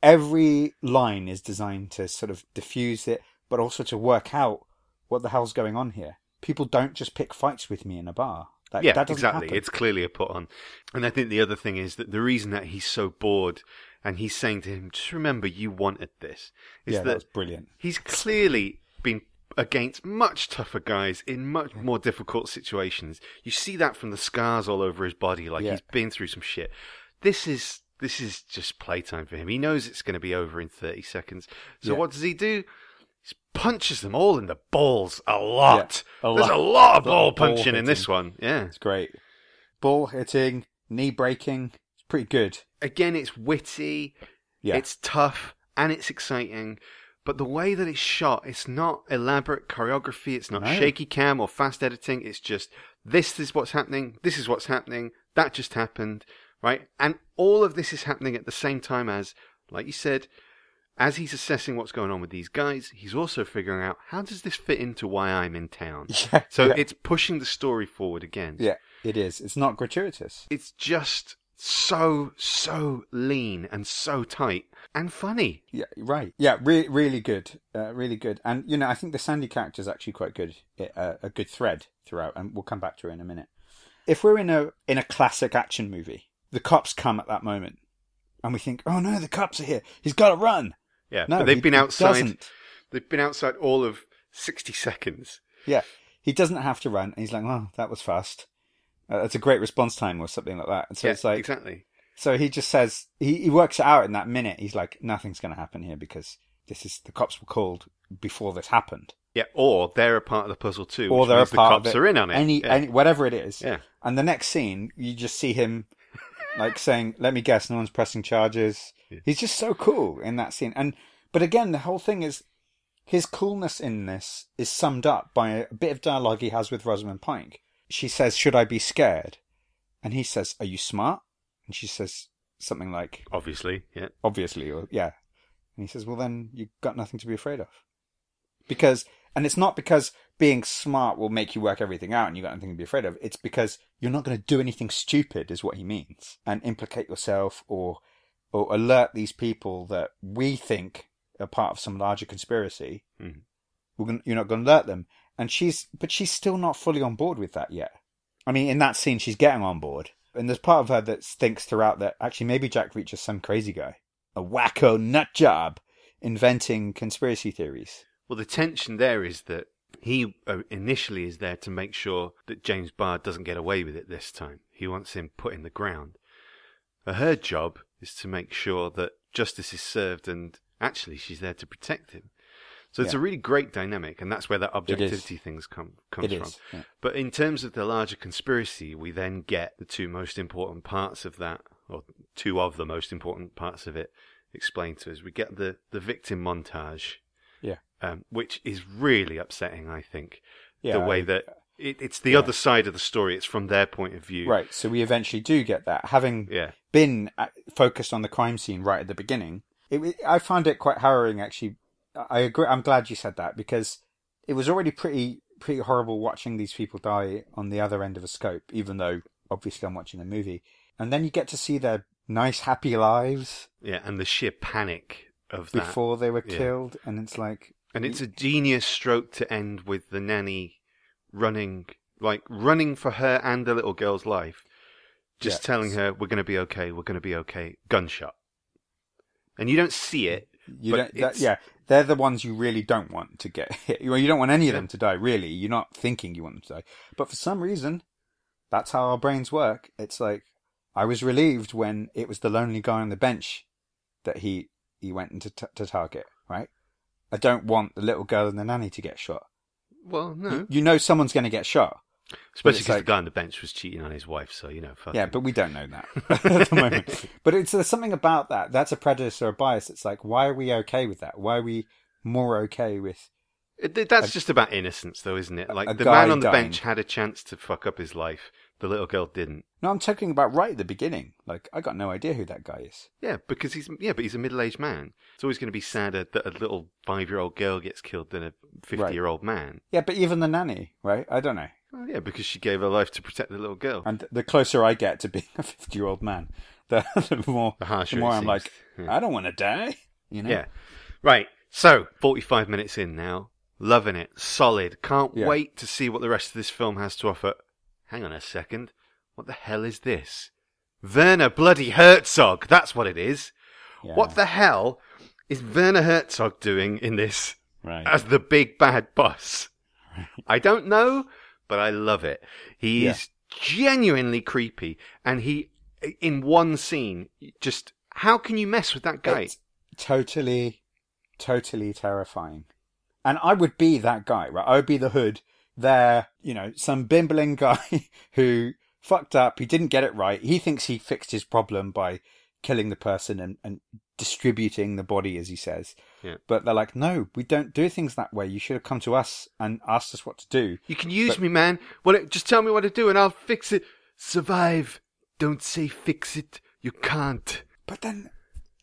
Every line is designed to sort of diffuse it, but also to work out what the hell's going on here. People don't just pick fights with me in a bar. That, yeah, that exactly. happen. It's clearly a put on. And I think the other thing is that the reason that he's so bored and he's saying to him, just remember you wanted this, is yeah, that that brilliant. he's clearly been against much tougher guys in much more difficult situations. You see that from the scars all over his body, like Yeah. he's been through some shit. This is this is just playtime for him. He knows it's going to be over in thirty seconds. So Yeah. what does he do? He punches them all in the balls a lot. Yeah, a There's lot. a lot of ball ball punching in this one. Yeah. It's great. Ball hitting, knee breaking. It's pretty good. Again, it's witty. Yeah. It's tough and it's exciting, but the way that it's shot, it's not elaborate choreography, it's not No. shaky cam or fast editing, it's just this is what's happening, this is what's happening, that just happened, right? And all of this is happening at the same time as, like you said, as he's assessing what's going on with these guys, he's also figuring out how does this fit into why I'm in town. Yeah. So yeah. it's pushing the story forward again. yeah, it is. It's not gratuitous. It's just so, so lean and so tight and funny. Yeah, right. Yeah, really, really good. Uh, really good. And you know, I think the Sandy character is actually quite good. Uh, a good thread throughout, and we'll come back to it in a minute. If we're in a in a classic action movie, the cops come at that moment, and we think, "Oh no, the cops are here! He's got to run!" Yeah, No, but they've he- been outside. doesn't. They've been outside all of sixty seconds. Yeah, he doesn't have to run. And he's like, "Well, that was fast. Uh, that's a great response time, or something like that." And so yeah, it's like, exactly. so he just says he, he works it out in that minute. He's like, "Nothing's going to happen here because this is the cops were called before this happened." Yeah, or they're a part of the puzzle too. or they're a part the cops of it. are in on it. Any, yeah. any, whatever it is. yeah, And the next scene, you just see him like saying, "Let me guess, no one's pressing charges." Yeah. He's just so cool in that scene. And but again, the whole thing is his coolness in this is summed up by a bit of dialogue he has with Rosamund Pike. She says, "Should I be scared?" And he says, "Are you smart?" And she says something like, obviously. Yeah, obviously, or yeah. And he says, well, then you've got nothing to be afraid of. Because, and it's not because being smart will make you work everything out and you've got nothing to be afraid of. It's because you're not going to do anything stupid, is what he means, and implicate yourself or, or alert these people that we think are part of some larger conspiracy. Mhm. We're gonna, you're not going to alert them. And she's, but she's still not fully on board with that yet. I mean, in that scene, she's getting on board. And there's part of her that thinks throughout that actually maybe Jack Reacher's some crazy guy, a wacko nut job, inventing conspiracy theories. Well, the tension there is that he uh, initially is there to make sure that James Barr doesn't get away with it this time. He wants him put in the ground. Uh, Her job is to make sure that justice is served, and actually, she's there to protect him. So it's Yeah. a really great dynamic, and that's where that objectivity things come comes It from. yeah. But in terms of the larger conspiracy, we then get the two most important parts of that, or two of the most important parts of it, explained to us. We get the, the victim montage. Um, which is really upsetting, I think. Yeah, the way that it, it's the yeah. other side of the story, it's from their point of view. Right. So we eventually do get that. Having Yeah. been uh, focused on the crime scene right at the beginning, it, I found it quite harrowing. Actually, I agree. I'm glad you said that because it was already pretty pretty horrible watching these people die on the other end of a scope. Even though obviously I'm watching a movie, and then you get to see their nice happy lives Yeah, and the sheer panic of that. before they were yeah. killed, and it's like And mm-hmm. it's a genius stroke to end with the nanny running, like running for her and the little girl's life, just Yeah. telling her, "We're going to be okay. We're going to be okay." Gunshot, and you don't see it. You But don't, that, yeah, they're the ones you really don't want to get hit. Well, you don't want any of Yeah. them to die, really. You're not thinking you want them to die. But for some reason, that's how our brains work. It's like, I was relieved when it was the lonely guy on the bench that he, he went into t- to target, right? I don't want the little girl and the nanny to get shot. Well, no, You, you know someone's going to get shot. especially because like- the guy on the bench was cheating on his wife, so you know. Fuck Yeah, but we don't know that at the moment. But it's there's something about that. That's a prejudice or a bias. It's like, why are we okay with that? Why are we more okay with It- it- that's just about innocence, though, isn't it? Like the man on the dying. bench had a chance to fuck up his life. The little girl didn't. No, I'm talking about right at the beginning. Like, I got no idea who that guy is. Yeah, because he's yeah, but he's a middle-aged man. It's always going to be sadder that a little five-year-old girl gets killed than a fifty-year-old man. Yeah, but even the nanny, right? I don't know. Well, yeah, because she gave her life to protect the little girl. And the closer I get to being a 50 year old man, the, the more, The harsher the more I'm seems. like, Yeah. I don't want to die. You know? Yeah. Right. So, 45 minutes in now. Loving it. Solid. Can't Yeah. wait to see what the rest of this film has to offer. Hang on a second. What the hell is this? Werner bloody Herzog. That's what it is. Yeah. What the hell is Werner Herzog doing in this Right. as the big bad boss? I don't know, but I love it. He Yeah. is genuinely creepy, and he, in one scene, just how can you mess with that guy? It's totally, totally terrifying. And I would be that guy, right? I would be the hood there, you know, some bimbling guy who fucked up. He didn't get it right. He thinks he fixed his problem by killing the person and, and distributing the body, as he says. Yeah. But they're like, no, we don't do things that way. You should have come to us and asked us what to do. You can use But- me, man. Well, just tell me what to do and I'll fix it. Survive. Don't say fix it. You can't. But then,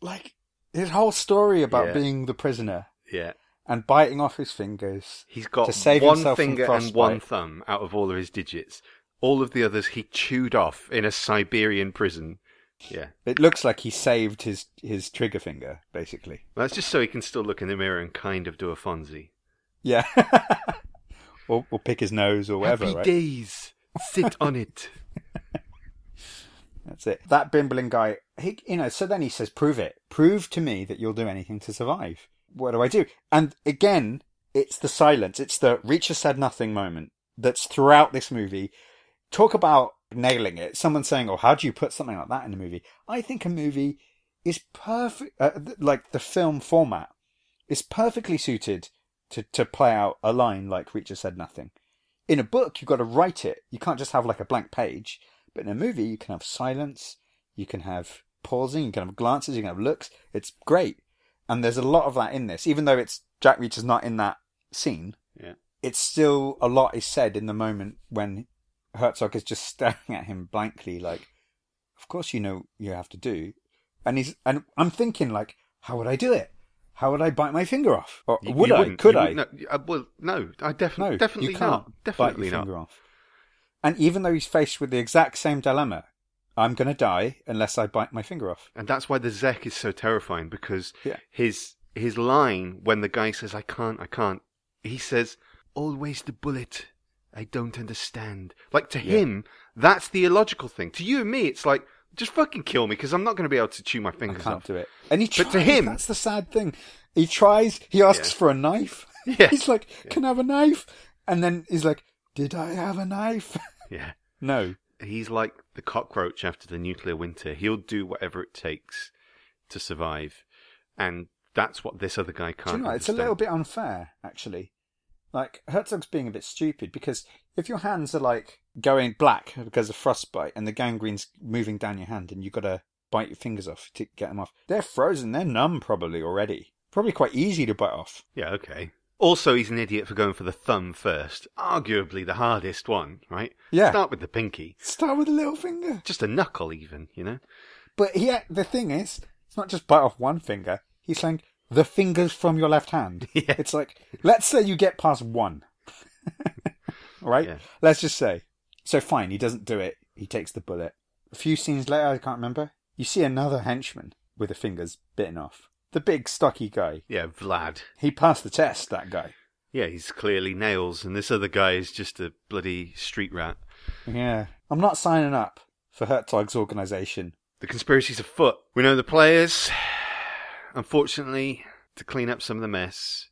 like, his whole story about Yeah. being the prisoner Yeah. And biting off his fingers. He's got To save one finger and one thumb out of all of his digits. All of the others he chewed off in a Siberian prison. Yeah. It looks like he saved his, his trigger finger, basically. That's just so he can still look in the mirror and kind of do a Fonzie. Yeah. or, or pick his nose or whatever, Happy right? days. Sit on it. That's it. That bimbling guy, he, you know, so then he says, prove it. Prove to me that you'll do anything to survive. What do I do? And again, it's the silence. It's the Reacher said nothing moment that's throughout this movie. Talk about nailing it. Someone saying, oh, how do you put something like that in a movie? I think a movie is perfect, uh, like the film format is perfectly suited to, to play out a line like Reacher said nothing. In a book, you've got to write it. You can't just have like a blank page. But in a movie, you can have silence, you can have pausing, you can have glances, you can have looks. It's great. And there's a lot of that in this. Even though it's Jack Reacher's not in that scene, Yeah. it's still a lot is said in the moment when Herzog is just staring at him blankly, like, of course you know you have to do. And he's and I'm thinking like, how would I do it? How would I bite my finger off? Or You- would you I? Could I? No, uh, well, no, I definitely, No, definitely can't not. bite Definitely your not. finger off. And even though he's faced with the exact same dilemma, I'm going to die unless I bite my finger off. And that's why the Zec is so terrifying because Yeah. his his line when the guy says I can't, I can't, he says always the bullet. I don't understand. Like to Yeah. him, that's the illogical thing. To you and me, it's like just fucking kill me because I'm not going to be able to chew my I fingers can't off. do it. And he But to him- that's the sad thing. He tries. He asks Yeah. for a knife. Yeah. he's like, "Can I have a knife?" And then he's like, "Did I have a knife?" Yeah, no. he's like the cockroach after the nuclear winter. He'll do whatever it takes to survive, and that's what this other guy can't. Do you know? what? It's a little bit unfair, actually. Like Herzog's being a bit stupid because if your hands are like going black because of frostbite and the gangrene's moving down your hand and you've got to bite your fingers off to get them off, they're frozen. They're numb probably already. Probably quite easy to bite off. Yeah, okay. Also, he's an idiot for going for the thumb first. Arguably the hardest one, right? Yeah. Start with the pinky. Start with the little finger. Just a knuckle, even, you know? But yeah, the thing is, it's not just bite off one finger. He's saying the fingers from your left hand. Yeah. It's like, let's say you get past one. right? Yeah. Let's just say. So fine, he doesn't do it. He takes the bullet. A few scenes later, I can't remember, you see another henchman with the fingers bitten off. The big, stocky guy. Yeah, Vlad. He passed the test, that guy. Yeah, he's clearly nails, and this other guy is just a bloody street rat. Yeah. I'm not signing up for Herzog's organisation. The conspiracy's afoot. We know the players. Unfortunately, to clean up some of the mess,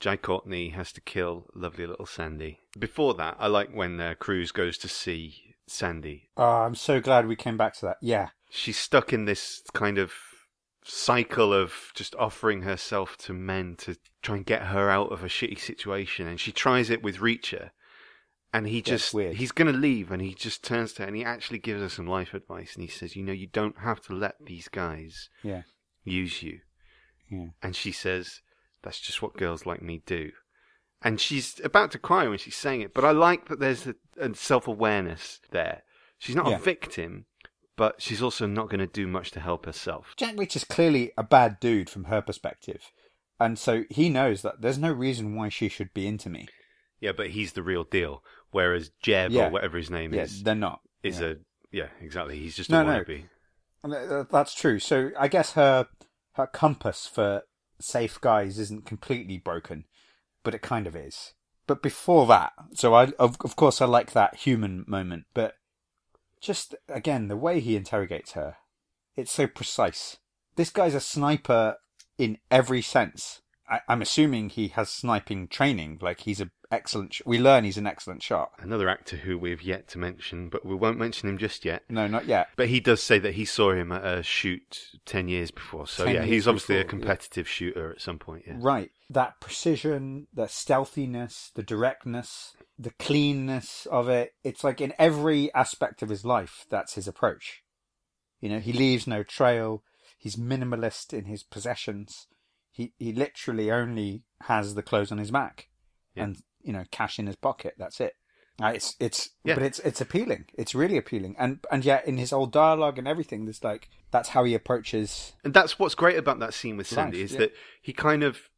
Jai Courtney has to kill lovely little Sandy. Before that, I like when uh, Cruise goes to see Sandy. Oh, I'm so glad we came back to that. Yeah. She's stuck in this kind of cycle of just offering herself to men to try and get her out of a shitty situation, and she tries it with Reacher. And he just, he's going to leave and he just turns to her and he actually gives her some life advice and he says, you know, you don't have to let these guys Yeah. use you. Yeah. And she says, that's just what girls like me do. And she's about to cry when she's saying it, but I like that there's a, a self awareness there. She's not Yeah. a victim, but she's also not going to do much to help herself. Jack Reacher's clearly a bad dude from her perspective. And so he knows that there's no reason why she should be into me. Yeah, but he's the real deal. Whereas Jeb Yeah. or whatever his name Yeah, is they're not. is Yeah. a yeah, exactly. He's just No, a no. wannabe. And th- th- That's true. So I guess her her compass for safe guys isn't completely broken, but it kind of is. But before that, so I of, of course I like that human moment, but just again the way he interrogates her, it's so precise. This guy's a sniper in every sense. I, I'm assuming he has sniping training. Like he's a excellent. Sh- we learn he's an excellent shot. Another actor who we've yet to mention, but we won't mention him just yet. No, not yet. But he does say that he saw him at a shoot 10 years before. So 10 yeah, he's obviously a before, yeah. competitive shooter at some point. Yeah. Right. That precision, the stealthiness, the directness, the cleanness of it. It's like in every aspect of his life, that's his approach. You know, he leaves no trail. He's minimalist in his possessions. He he literally only has the clothes on his back, Yeah. and you know cash in his pocket. That's it. Uh, it's it's Yeah. but it's it's appealing. It's really appealing, and and yet in his old dialogue and everything, there's like that's how he approaches. And that's what's great about that scene with Cindy Life, is yeah. that he kind of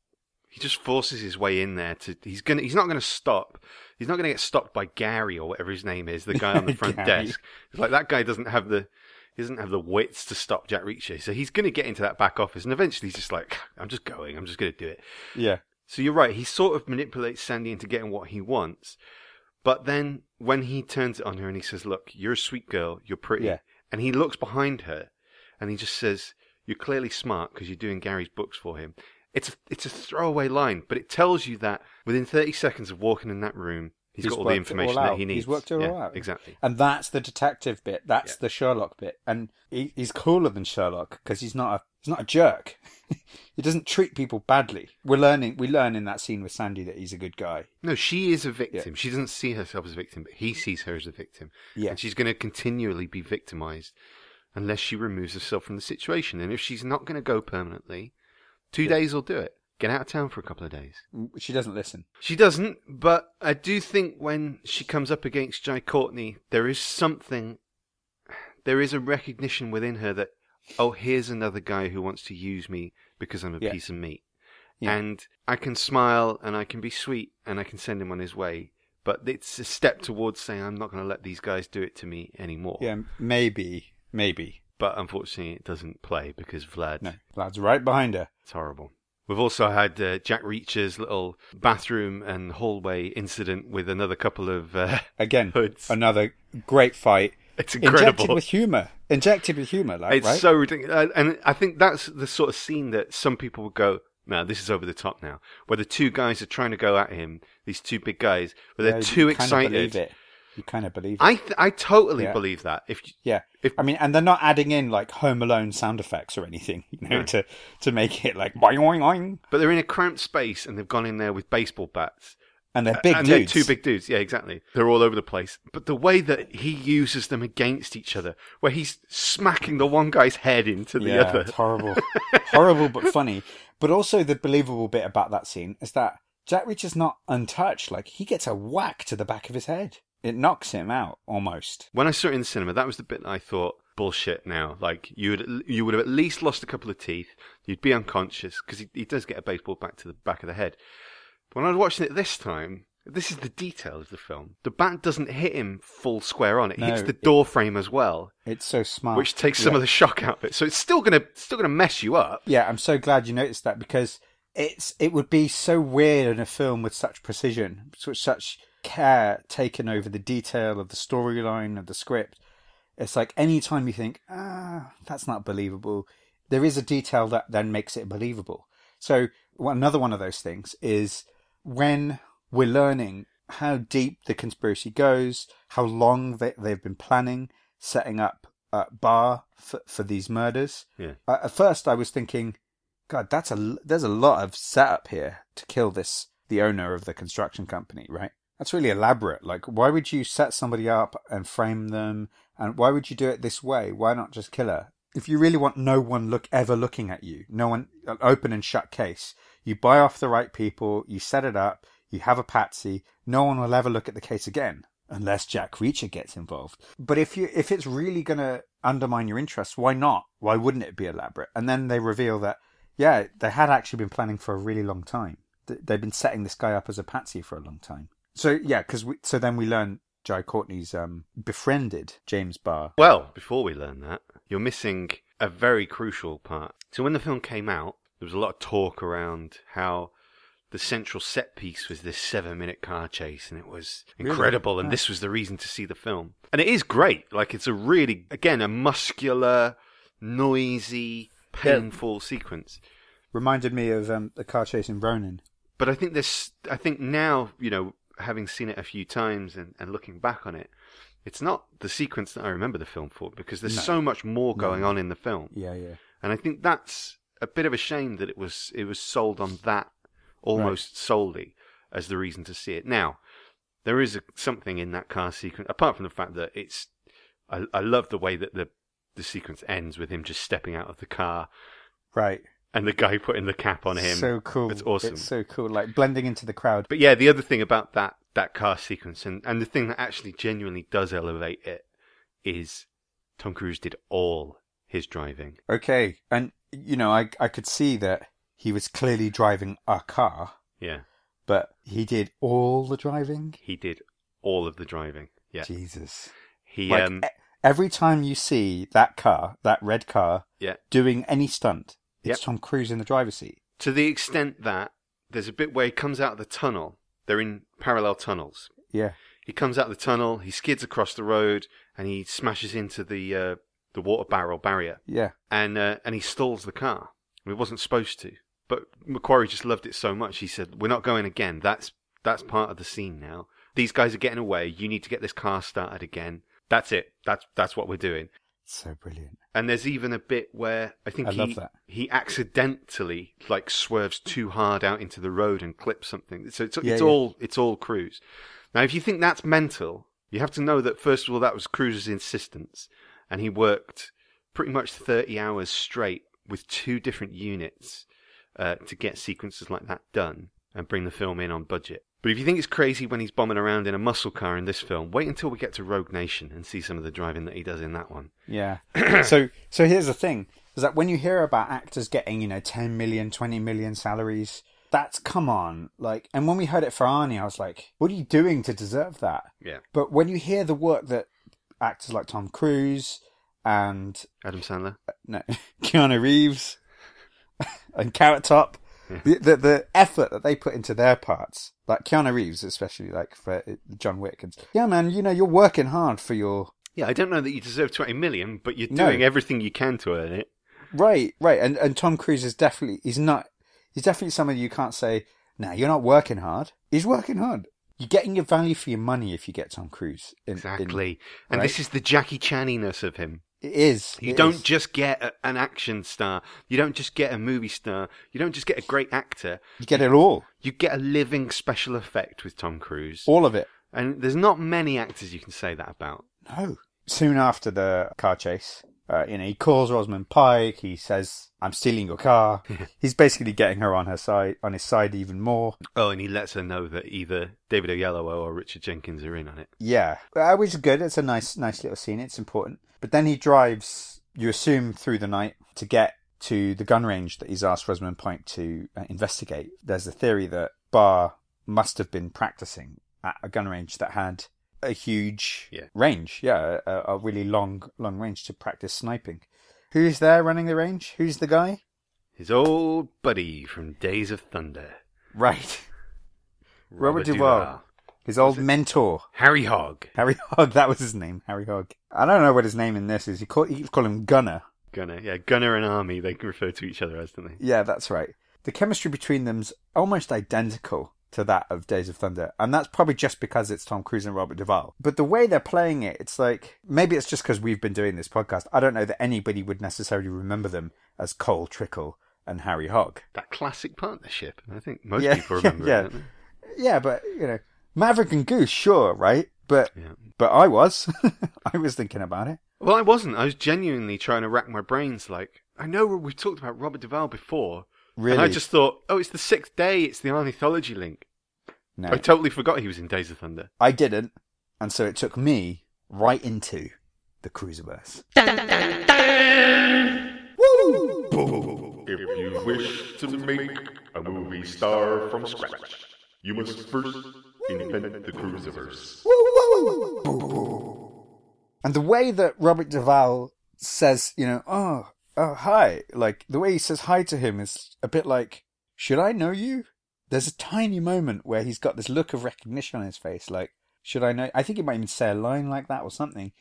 he just forces his way in there to he's gonna he's not gonna stop. He's not gonna get stopped by Gary or whatever his name is, the guy on the front desk. It's like that guy doesn't have the he doesn't have the wits to stop Jack Reacher. So he's gonna get into that back office and eventually he's just like, I'm just going, I'm just gonna do it. Yeah, So you're right, he sort of manipulates Sandy into getting what he wants. But then when he turns it on her and he says, Look, you're a sweet girl, you're pretty. Yeah. And he looks behind her and he just says, You're clearly smart because you're doing Gary's books for him. It's a, it's a throwaway line, but it tells you that within 30 seconds of walking in that room, He's he's got all the information all that out. he needs. He's worked it all Yeah, out. Exactly. and that's the detective bit. That's Yeah. the Sherlock bit, and he, he's cooler than Sherlock because he's not a he's not a jerk. he doesn't treat people badly. We're learning. We learn in that scene with Sandy that he's a good guy. No, she is a victim. She doesn't see herself as a victim, but he mm-hmm. sees her as a victim. Yeah. And she's going to continually be victimized unless she removes herself from the situation. And if she's not going to go permanently, two days will do it. Get out of town for a couple of days. Mm, she doesn't listen. She doesn't, but I do think when she comes up against Jai Courtney, there is something, there is a recognition within her that, oh, here's another guy who wants to use me because I'm a Yeah. piece of meat. Yeah. And I can smile and I can be sweet and I can send him on his way. But it's a step towards saying I'm not going to let these guys do it to me anymore. Yeah, maybe, maybe. But unfortunately, it doesn't play because Vlad. No, Vlad's right behind her. It's horrible. We've also had uh, Jack Reacher's little bathroom and hallway incident with another couple of uh, Again, hoods. another great fight. It's incredible. Injected with humor. Injected with humor, like It's right? so ridiculous. And I think that's the sort of scene that some people would go, no, this is over the top now. Where the two guys are trying to go at him, these two big guys, but they're Yeah, too you kinda believe excited. You kind of believe it. I th- I totally Yeah. believe that. If you- Yeah, If- I mean, and they're not adding in like Home Alone sound effects or anything, you know, No. to to make it like boing boing boing. but they're in a cramped space and they've gone in there with baseball bats. And they're big and dudes. they're two big dudes. Yeah, exactly. They're all over the place. But the way that he uses them against each other, where he's smacking the one guy's head into the yeah, other. it's horrible, horrible but funny. But also the believable bit about that scene is that Jack Reacher's not untouched. Like he gets a whack to the back of his head. It knocks him out almost. When I saw it in the cinema, that was the bit I thought bullshit. Now, like you would you would have at least lost a couple of teeth. You'd be unconscious because he, he does get a baseball back to the back of the head. But when I was watching it this time, this is the detail of the film. The bat doesn't hit him full square on. It No, hits the it- door frame as well, It's so smart. which takes some of the shock out of it. So it's still gonna still gonna mess you up. Yeah, I'm so glad you noticed that because it's it would be so weird in a film with such precision, such such care taken over the detail of the storyline of the script. It's like any time you think, ah, that's not believable, there is a detail that then makes it believable. So another one of those things is when we're learning how deep the conspiracy goes, how long they, they've been planning, setting up a bar for, for these murders. Yeah. Uh, at first, I was thinking, God, that's a there's a lot of setup here to kill this the owner of the construction company, right? That's really elaborate. Like, why would you set somebody up and frame them, and why would you do it this way? Why not just kill her? If you really want no one look ever looking at you, no one an open and shut case, you buy off the right people, you set it up, you have a patsy, no one will ever look at the case again unless Jack Reacher gets involved. But if you if it's really going to undermine your interests, why not? Why wouldn't it be elaborate? And then they reveal that yeah, they had actually been planning for a really long time. They've been setting this guy up as a patsy for a long time. So yeah, because we so then we learn Jai Courtney's um, befriended James Barr. Well, before we learn that, you're missing a very crucial part. So when the film came out, there was a lot of talk around how the central set piece was this seven minute car chase and it was Really? incredible and Yeah. this was the reason to see the film. And it is great. Like it's a really again a muscular, noisy, painful sequence. Reminded me of um, the car chase in Ronin. But I think this I think now, you know, having seen it a few times and, and looking back on it, it's not the sequence that I remember the film for because there's No. so much more going No. on in the film. Yeah, yeah. And I think that's a bit of a shame that it was it was sold on that almost solely as the reason to see it. Now, there is a, something in that car sequence apart from the fact that it's I, I love the way that the the sequence ends with him just stepping out of the car Right. And the guy putting the cap on him. So cool. It's awesome. It's so cool. Like blending into the crowd. But yeah, the other thing about that that car sequence and, and the thing that actually genuinely does elevate it is Tom Cruise did all his driving. Okay. And, you know, I, I could see that he was clearly driving a car, Yeah. but he did all the driving. He did all of the driving. Yeah. Jesus. He Like, um every time you see that car, that red car, Yeah. doing any stunt, it's Yep. Tom Cruise in the driver's seat. to the extent that there's a bit where he comes out of the tunnel. They're in parallel tunnels. Yeah. He comes out of the tunnel, he skids across the road, and he smashes into the uh, the water barrel barrier, Yeah. and uh, and he stalls the car. It wasn't supposed to, but McQuarrie just loved it so much. He said, "We're not going again. That's that's part of the scene now. These guys are getting away. You need to get this car started again. That's it. That's that's what we're doing." So brilliant. And there's even a bit where I think I he he accidentally like swerves too hard out into the road and clips something. So it's, Yeah, it's yeah. all it's all Cruise. Now, if you think that's mental, you have to know that first of all that was Cruise's insistence, and he worked pretty much 30 hours straight with two different units uh, to get sequences like that done and bring the film in on budget. But if you think it's crazy when he's bombing around in a muscle car in this film, wait until we get to Rogue Nation and see some of the driving that he does in that one. Yeah. so so here's the thing is that when you hear about actors getting, you know, 10 million, 20 million salaries, that's come on. Like and when we heard it for Arnie, I was like, what are you doing to deserve that? Yeah. But when you hear the work that actors like Tom Cruise and Adam Sandler. Uh, no, Keanu Reeves and Carrot Top, the, the the effort that they put into their parts, like Keanu Reeves, especially like for John Wick, and yeah, man, you know, you're working hard for your Yeah, I don't know that you deserve 20 million, but you're No. doing everything you can to earn it. right, right, and and Tom Cruise is definitely he's not he's definitely somebody you can't say, nah, you're not working hard. He's working hard. You're getting your value for your money if you get Tom Cruise. In, in- Exactly. and right? this is the Jackie Chaniness of him. It is. You it don't is. just get a, an action star. You don't just get a movie star. You don't just get a great actor. You get it all, You get a living special effect with Tom Cruise. all of it. And there's not many actors you can say that about. No. Soon after the car chase, uh, you know, he calls Rosamund Pike. He says, "I'm stealing your car." He's basically getting her on her side, on his side even more. Oh, and he lets her know that either David Oyelowo or Richard Jenkins are in on it. Yeah, uh, which is good. It's a nice, nice little scene. It's important. But then he drives. You assume through the night to get to the gun range that he's asked Rosamund Pike to uh, investigate. There's a theory that Barr must have been practicing at a gun range that had a huge Yeah. range. Yeah, a, a really long, long range to practice sniping. Who's there running the range? Who's the guy? His old buddy from Days of Thunder. Right. Robert Duvall. His old mentor. Harry Hogg. Harry Hogg, that was his name, Harry Hogg. I don't know what his name in this is. He, call, he keeps calling him Gunner. Gunner. Yeah, Gunner and Army, they can refer to each other as, don't they? Yeah, that's right. The chemistry between them's almost identical to that of Days of Thunder, and that's probably just because it's Tom Cruise and Robert Duvall. But the way they're playing it, it's like maybe it's just because we've been doing this podcast. I don't know that anybody would necessarily remember them as Cole Trickle and Harry Hogg. That classic partnership. I think most Yeah, people remember yeah. it, don't they? Yeah, but you know, Maverick and Goose, sure, right? But Yeah. but I was, I was thinking about it. Well, I wasn't. I was genuinely trying to rack my brains. Like, I know we've talked about Robert Duvall before, Really, and I just thought, oh, it's the sixth day. It's the Arniethology link. no, I totally forgot he was in Days of Thunder. I didn't, and so it took me right into the Cruiserverse. If you wish to make a movie star from scratch, you must first invent the Cruiserverse. And the way that Robert Duvall says, you know, oh, oh, hi, like the way he says hi to him is a bit like, should I know you? There's a tiny moment where he's got this look of recognition on his face, like, should I know? I think he might even say a line like that or something.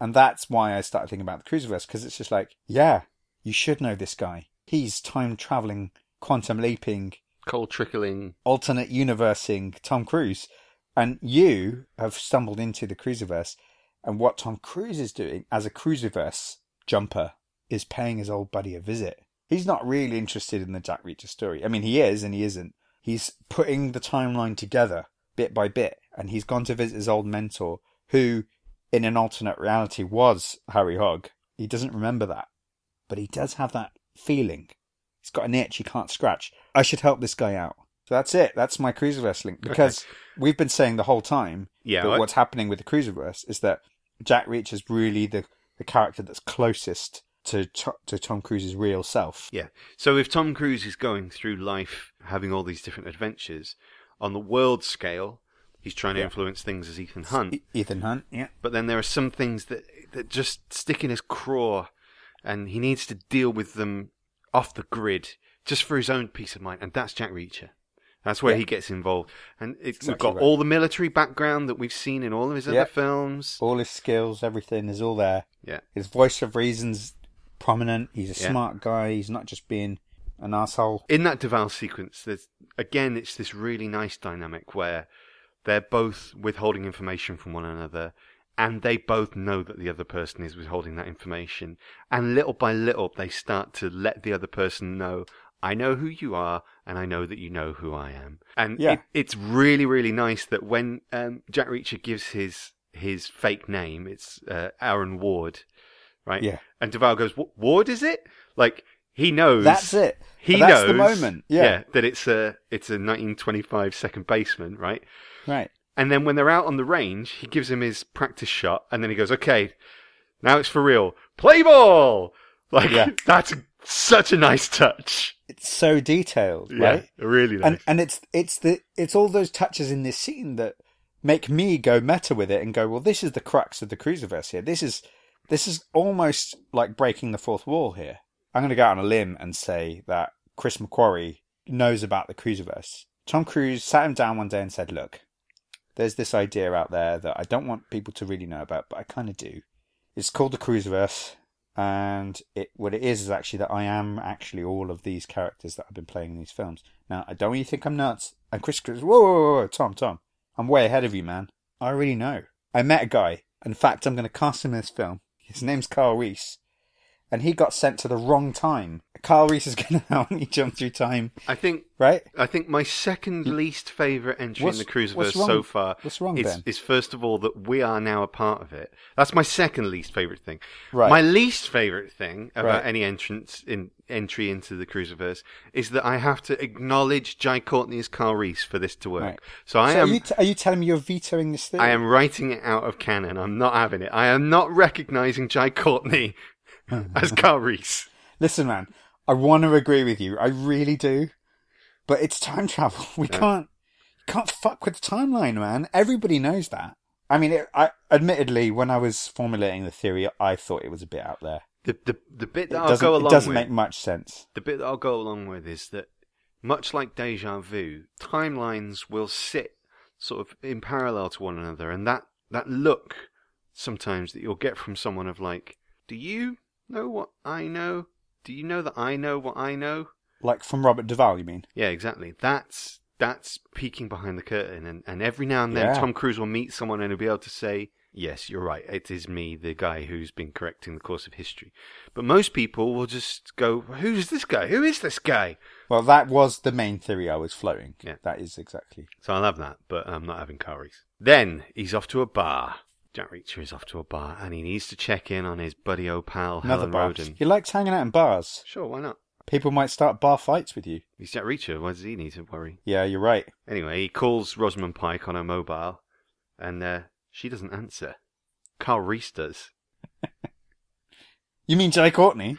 And that's why I started thinking about the Cruiserverse, because it's just like, yeah, you should know this guy. He's time traveling, quantum leaping, Cole trickling. alternate universing Tom Cruise, and you have stumbled into the Cruiserverse, and what Tom Cruise is doing as a Cruiserverse jumper is paying his old buddy a visit. He's not really interested in the Jack Reacher story. I mean, he is and he isn't. He's putting the timeline together bit by bit, and he's gone to visit his old mentor, who, in an alternate reality, was Harry Hogg. He doesn't remember that, but he does have that feeling. He's got an itch he can't scratch. I should help this guy out. So that's it. That's my Cruiserverse link because we've been saying the whole time Yeah, that I- what's happening with the Cruiserverse is that Jack Reacher is really the, the character that's closest to to to Tom Cruise's real self. Yeah. So if Tom Cruise is going through life having all these different adventures, on the world scale, he's trying to Yeah. influence things as Ethan Hunt. Ethan Hunt, yeah. But then there are some things that that just stick in his craw, and he needs to deal with them off the grid just for his own peace of mind. And that's Jack Reacher. That's where Yeah. he gets involved. And it, we've got right. all the military background that we've seen in all of his other films. All his skills, everything is all there. Yeah. His voice of reason's prominent. He's a Yeah. smart guy. He's not just being an asshole. in that Duvall sequence, there's again, it's this really nice dynamic where they're both withholding information from one another, and they both know that the other person is withholding that information, and little by little, they start to let the other person know. I know who you are, and I know that you know who I am. And Yeah. it, it's really, really nice that when um, Jack Reacher gives his his fake name, it's uh, Aaron Ward, right? Yeah. And Duvall goes, "What Ward is it?" Like he knows. That's it. He That's knows the moment. Yeah. that it's a it's a 1925 second baseman, right? Right. And then when they're out on the range, he gives him his practice shot, and then he goes, "Okay, now it's for real. Play ball!" Like Yeah. that's such a nice touch, It's so detailed, right? Yeah, really nice. and and it's it's the it's all those touches in this scene that make me go meta with it and go, well, this is the crux of the Cruiserverse here. This is this is almost like breaking the fourth wall here. I'm going to go out on a limb and say that Chris McQuarrie knows about the Cruiserverse. Tom Cruise sat him down one day and said, "Look, there's this idea out there that I don't want people to really know about, but I kind of do. It's called the Cruiserverse." And it, what it is is actually that I am actually all of these characters that I've been playing in these films. Now, I don't you think I'm nuts. And Chris goes, whoa, whoa, whoa, whoa, Tom, Tom, I'm way ahead of you, man. I already know. I met a guy. In fact, I'm going to cast him in this film. His name's Carl Reese. And he got sent to the wrong time. Carl Reese is going to help me jump through time, I think right? I think my second least favorite entry What's- in the Cruiserverse so far what's wrong, is, Ben? is first of all that we are now a part of it. That's my second least favorite thing. Right. My least favorite thing about Right. any entrance in entry into the Cruiserverse is that I have to acknowledge Jai Courtney as Carl Reese for this to work. Right. So I so am are, you t- are you telling me you're vetoing this theory? I am writing it out of canon. I'm not having it. I am not recognizing Jai Courtney as Carl Reese. Listen, man, I want to agree with you. I really do. But it's time travel. We can't, can't fuck with the timeline, man. Everybody knows that. I mean, it, I admittedly, when I was formulating the theory, I thought it was a bit out there. The the the bit It that I'll go it along doesn't with make much sense. the bit that I'll go along with is that much like deja vu, timelines will sit sort of in parallel to one another, and that that look sometimes that you'll get from someone of like, do you know what I know? Do you know that I know what I know? Like from Robert Duvall, you mean? Yeah, exactly. That's that's peeking behind the curtain, and, and every now and then Yeah. Tom Cruise will meet someone and he'll be able to say, "Yes, you're right. It is me, the guy who's been correcting the course of history." But most people will just go, "Who's this guy? Who is this guy?" Well, that was the main theory I was floating. Yeah. That is exactly. So I love that, but I'm not having curries. Then he's off to a bar. Jack Reacher is off to a bar, and he needs to check in on his buddy old pal Another Helen bar. Rodin. He likes hanging out in bars. Sure, why not? People might start bar fights with you. He's Jack Reacher. Why does he need to worry? Yeah, you're right. Anyway, he calls Rosamund Pike on her mobile, and uh, she doesn't answer. Carl Reese does. You mean Jai Courtney?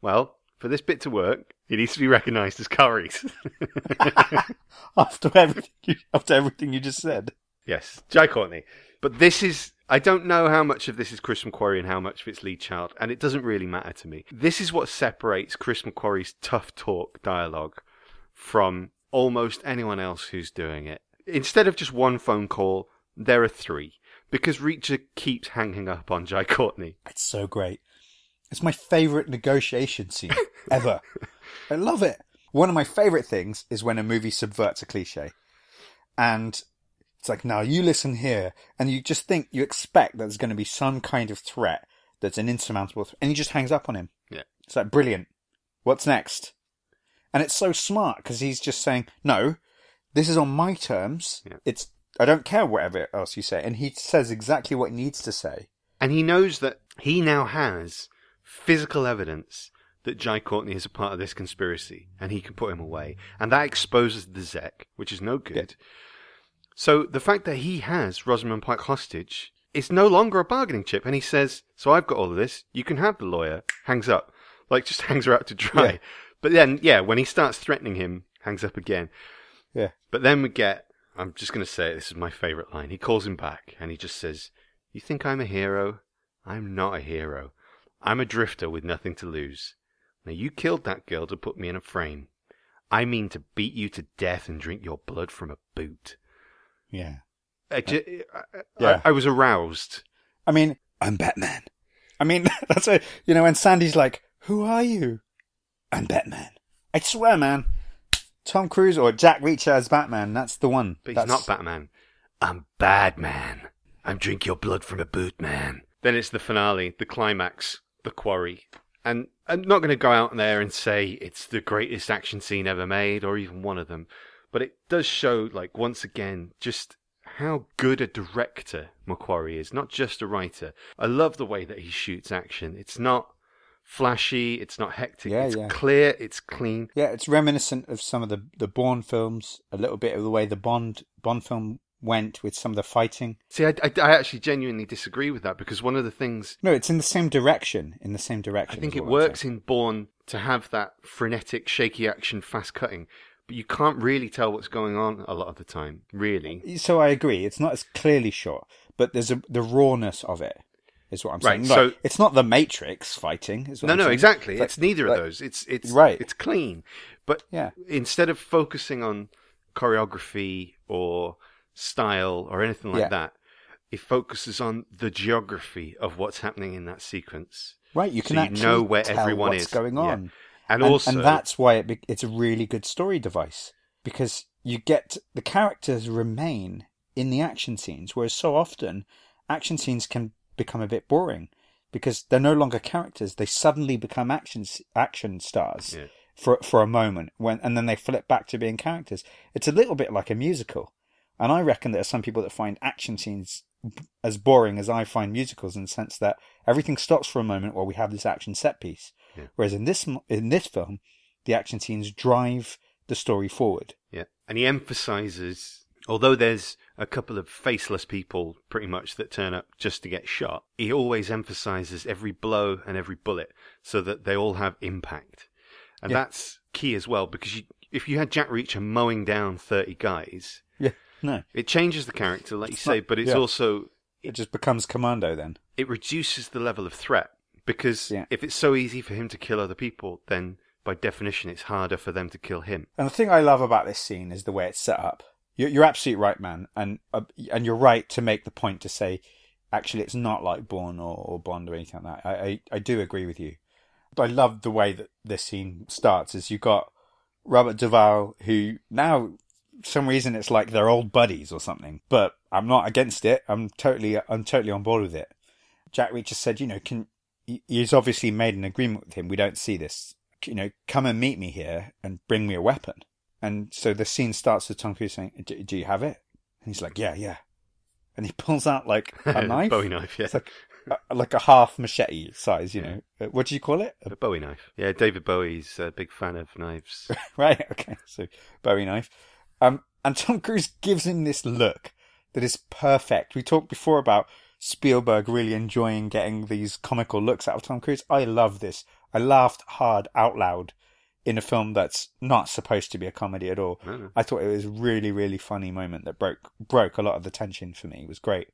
Well, for this bit to work, he needs to be recognised as Carl Reese. after everything, you, after everything you just said. yes, Jai Courtney. But this is. I don't know how much of this is Chris McQuarrie and how much of it's Lee Child, and it doesn't really matter to me. This is what separates Chris McQuarrie's tough talk dialogue from almost anyone else who's doing it. Instead of just one phone call, there are three. Because Reacher keeps hanging up on Jai Courtney. It's so great. It's my favorite negotiation scene ever. I love it. One of my favorite things is when a movie subverts a cliche. And it's like, now you listen here, and you just think, you expect that there's going to be some kind of threat that's an insurmountable threat, and he just hangs up on him. Yeah. It's like, brilliant. What's next? And it's so smart because he's just saying, no, this is on my terms. Yeah. It's, I don't care whatever else you say. And he says exactly what he needs to say. And he knows that he now has physical evidence that Jai Courtney is a part of this conspiracy and he can put him away. And that exposes the Zec, which is no good. So the fact that he has Rosamund Pike hostage is no longer a bargaining chip. And he says, So I've got all of this. You can have the lawyer. Hangs up. Like, just hangs her out to dry. Yeah. But then, yeah, when he starts threatening him, hangs up again. Yeah. But then we get, I'm just going to say it, this is my favourite line. He calls him back and he just says, You think I'm a hero? I'm not a hero. I'm a drifter with nothing to lose. Now, you killed that girl to put me in a frame. I mean to beat you to death and drink your blood from a boot. Yeah. I, ju- I, I- Yeah. I was aroused. I mean, I'm Batman. I mean, that's a, you know, when Sandy's like, who are you? I'm Batman. I swear, man. Tom Cruise or Jack Reacher as Batman, that's the one. But he's not Batman. I'm bad man. I'm drink your blood from a boot man. Then it's the finale, the climax, the quarry. And I'm not going to go out there and say it's the greatest action scene ever made or even one of them. But it does show, like, once again, just how good a director McQuarrie is, not just a writer. I love the way that he shoots action. It's not flashy, it's not hectic, Yeah, it's yeah. clear, it's clean. Yeah, it's reminiscent of some of the, the Bourne films, a little bit of the way the Bond, Bond film went with some of the fighting. See, I, I, I actually genuinely disagree with that because one of the things No, it's in the same direction, in the same direction, I think it works in Bourne to have that frenetic, shaky action, fast cutting, you can't really tell what's going on a lot of the time. Really, So I agree, it's not as clearly shot, but there's a, the rawness of it, is what I'm Right, saying. Like, so- it's not the Matrix fighting, is what no, I'm no, saying. exactly. Like- it's neither like- of those. It's it's Right. It's clean, but Yeah. instead of focusing on choreography or style or anything like Yeah. that, it focuses on the geography of what's happening in that sequence. Right, you can So you actually know where tell everyone what's is. going Yeah. And, and, also, and that's why it be- it's a really good story device because you get the characters remain in the action scenes, whereas so often action scenes can become a bit boring because they're no longer characters; they suddenly become action action stars Yeah. for for a moment when, and then they flip back to being characters. It's a little bit like a musical, and I reckon there are some people that find action scenes as boring as I find musicals in the sense that everything stops for a moment while we have this action set piece. Whereas in this in this film, the action scenes drive the story forward. Yeah. And he emphasizes, although there's a couple of faceless people pretty much that turn up just to get shot, he always emphasizes every blow and every bullet so that they all have impact. And Yeah. that's key as well because you, if you had Jack Reacher mowing down 30 guys, Yeah. No, it changes the character, like you say, not- but it's yeah. also, it just becomes Commando then. it reduces the level of threat because Yeah. if it's so easy for him to kill other people, then by definition it's harder for them to kill him. And the thing I love about this scene is the way it's set up. You're, you're absolutely right, man, and uh, and you're right to make the point to say, actually, it's not like Bourne or, or Bond or anything like that. I, I I do agree with you. But I love the way that this scene starts. Is you got Robert Duvall, who now for some reason it's like they're old buddies or something. But I'm not against it. I'm totally I'm totally on board with it. Jack Reacher said, you know, can he's obviously made an agreement with him. We don't see this. You know, come and meet me here and bring me a weapon. And so the scene starts with Tom Cruise saying, "Do, do you have it?" And he's like, "Yeah, yeah." And he pulls out like a knife, Bowie knife, yeah. It's like a, like a half machete size. You know, Uh, what do you call it? A A Bowie knife. Yeah, David Bowie's a big fan of knives. right. Okay. So Bowie knife. Um, and Tom Cruise gives him this look that is perfect. We talked before about Spielberg really enjoying getting these comical looks out of Tom Cruise. I love this. I laughed hard out loud in a film that's not supposed to be a comedy at all. No. I thought it was a really, really funny moment that broke broke a lot of the tension for me. It was great.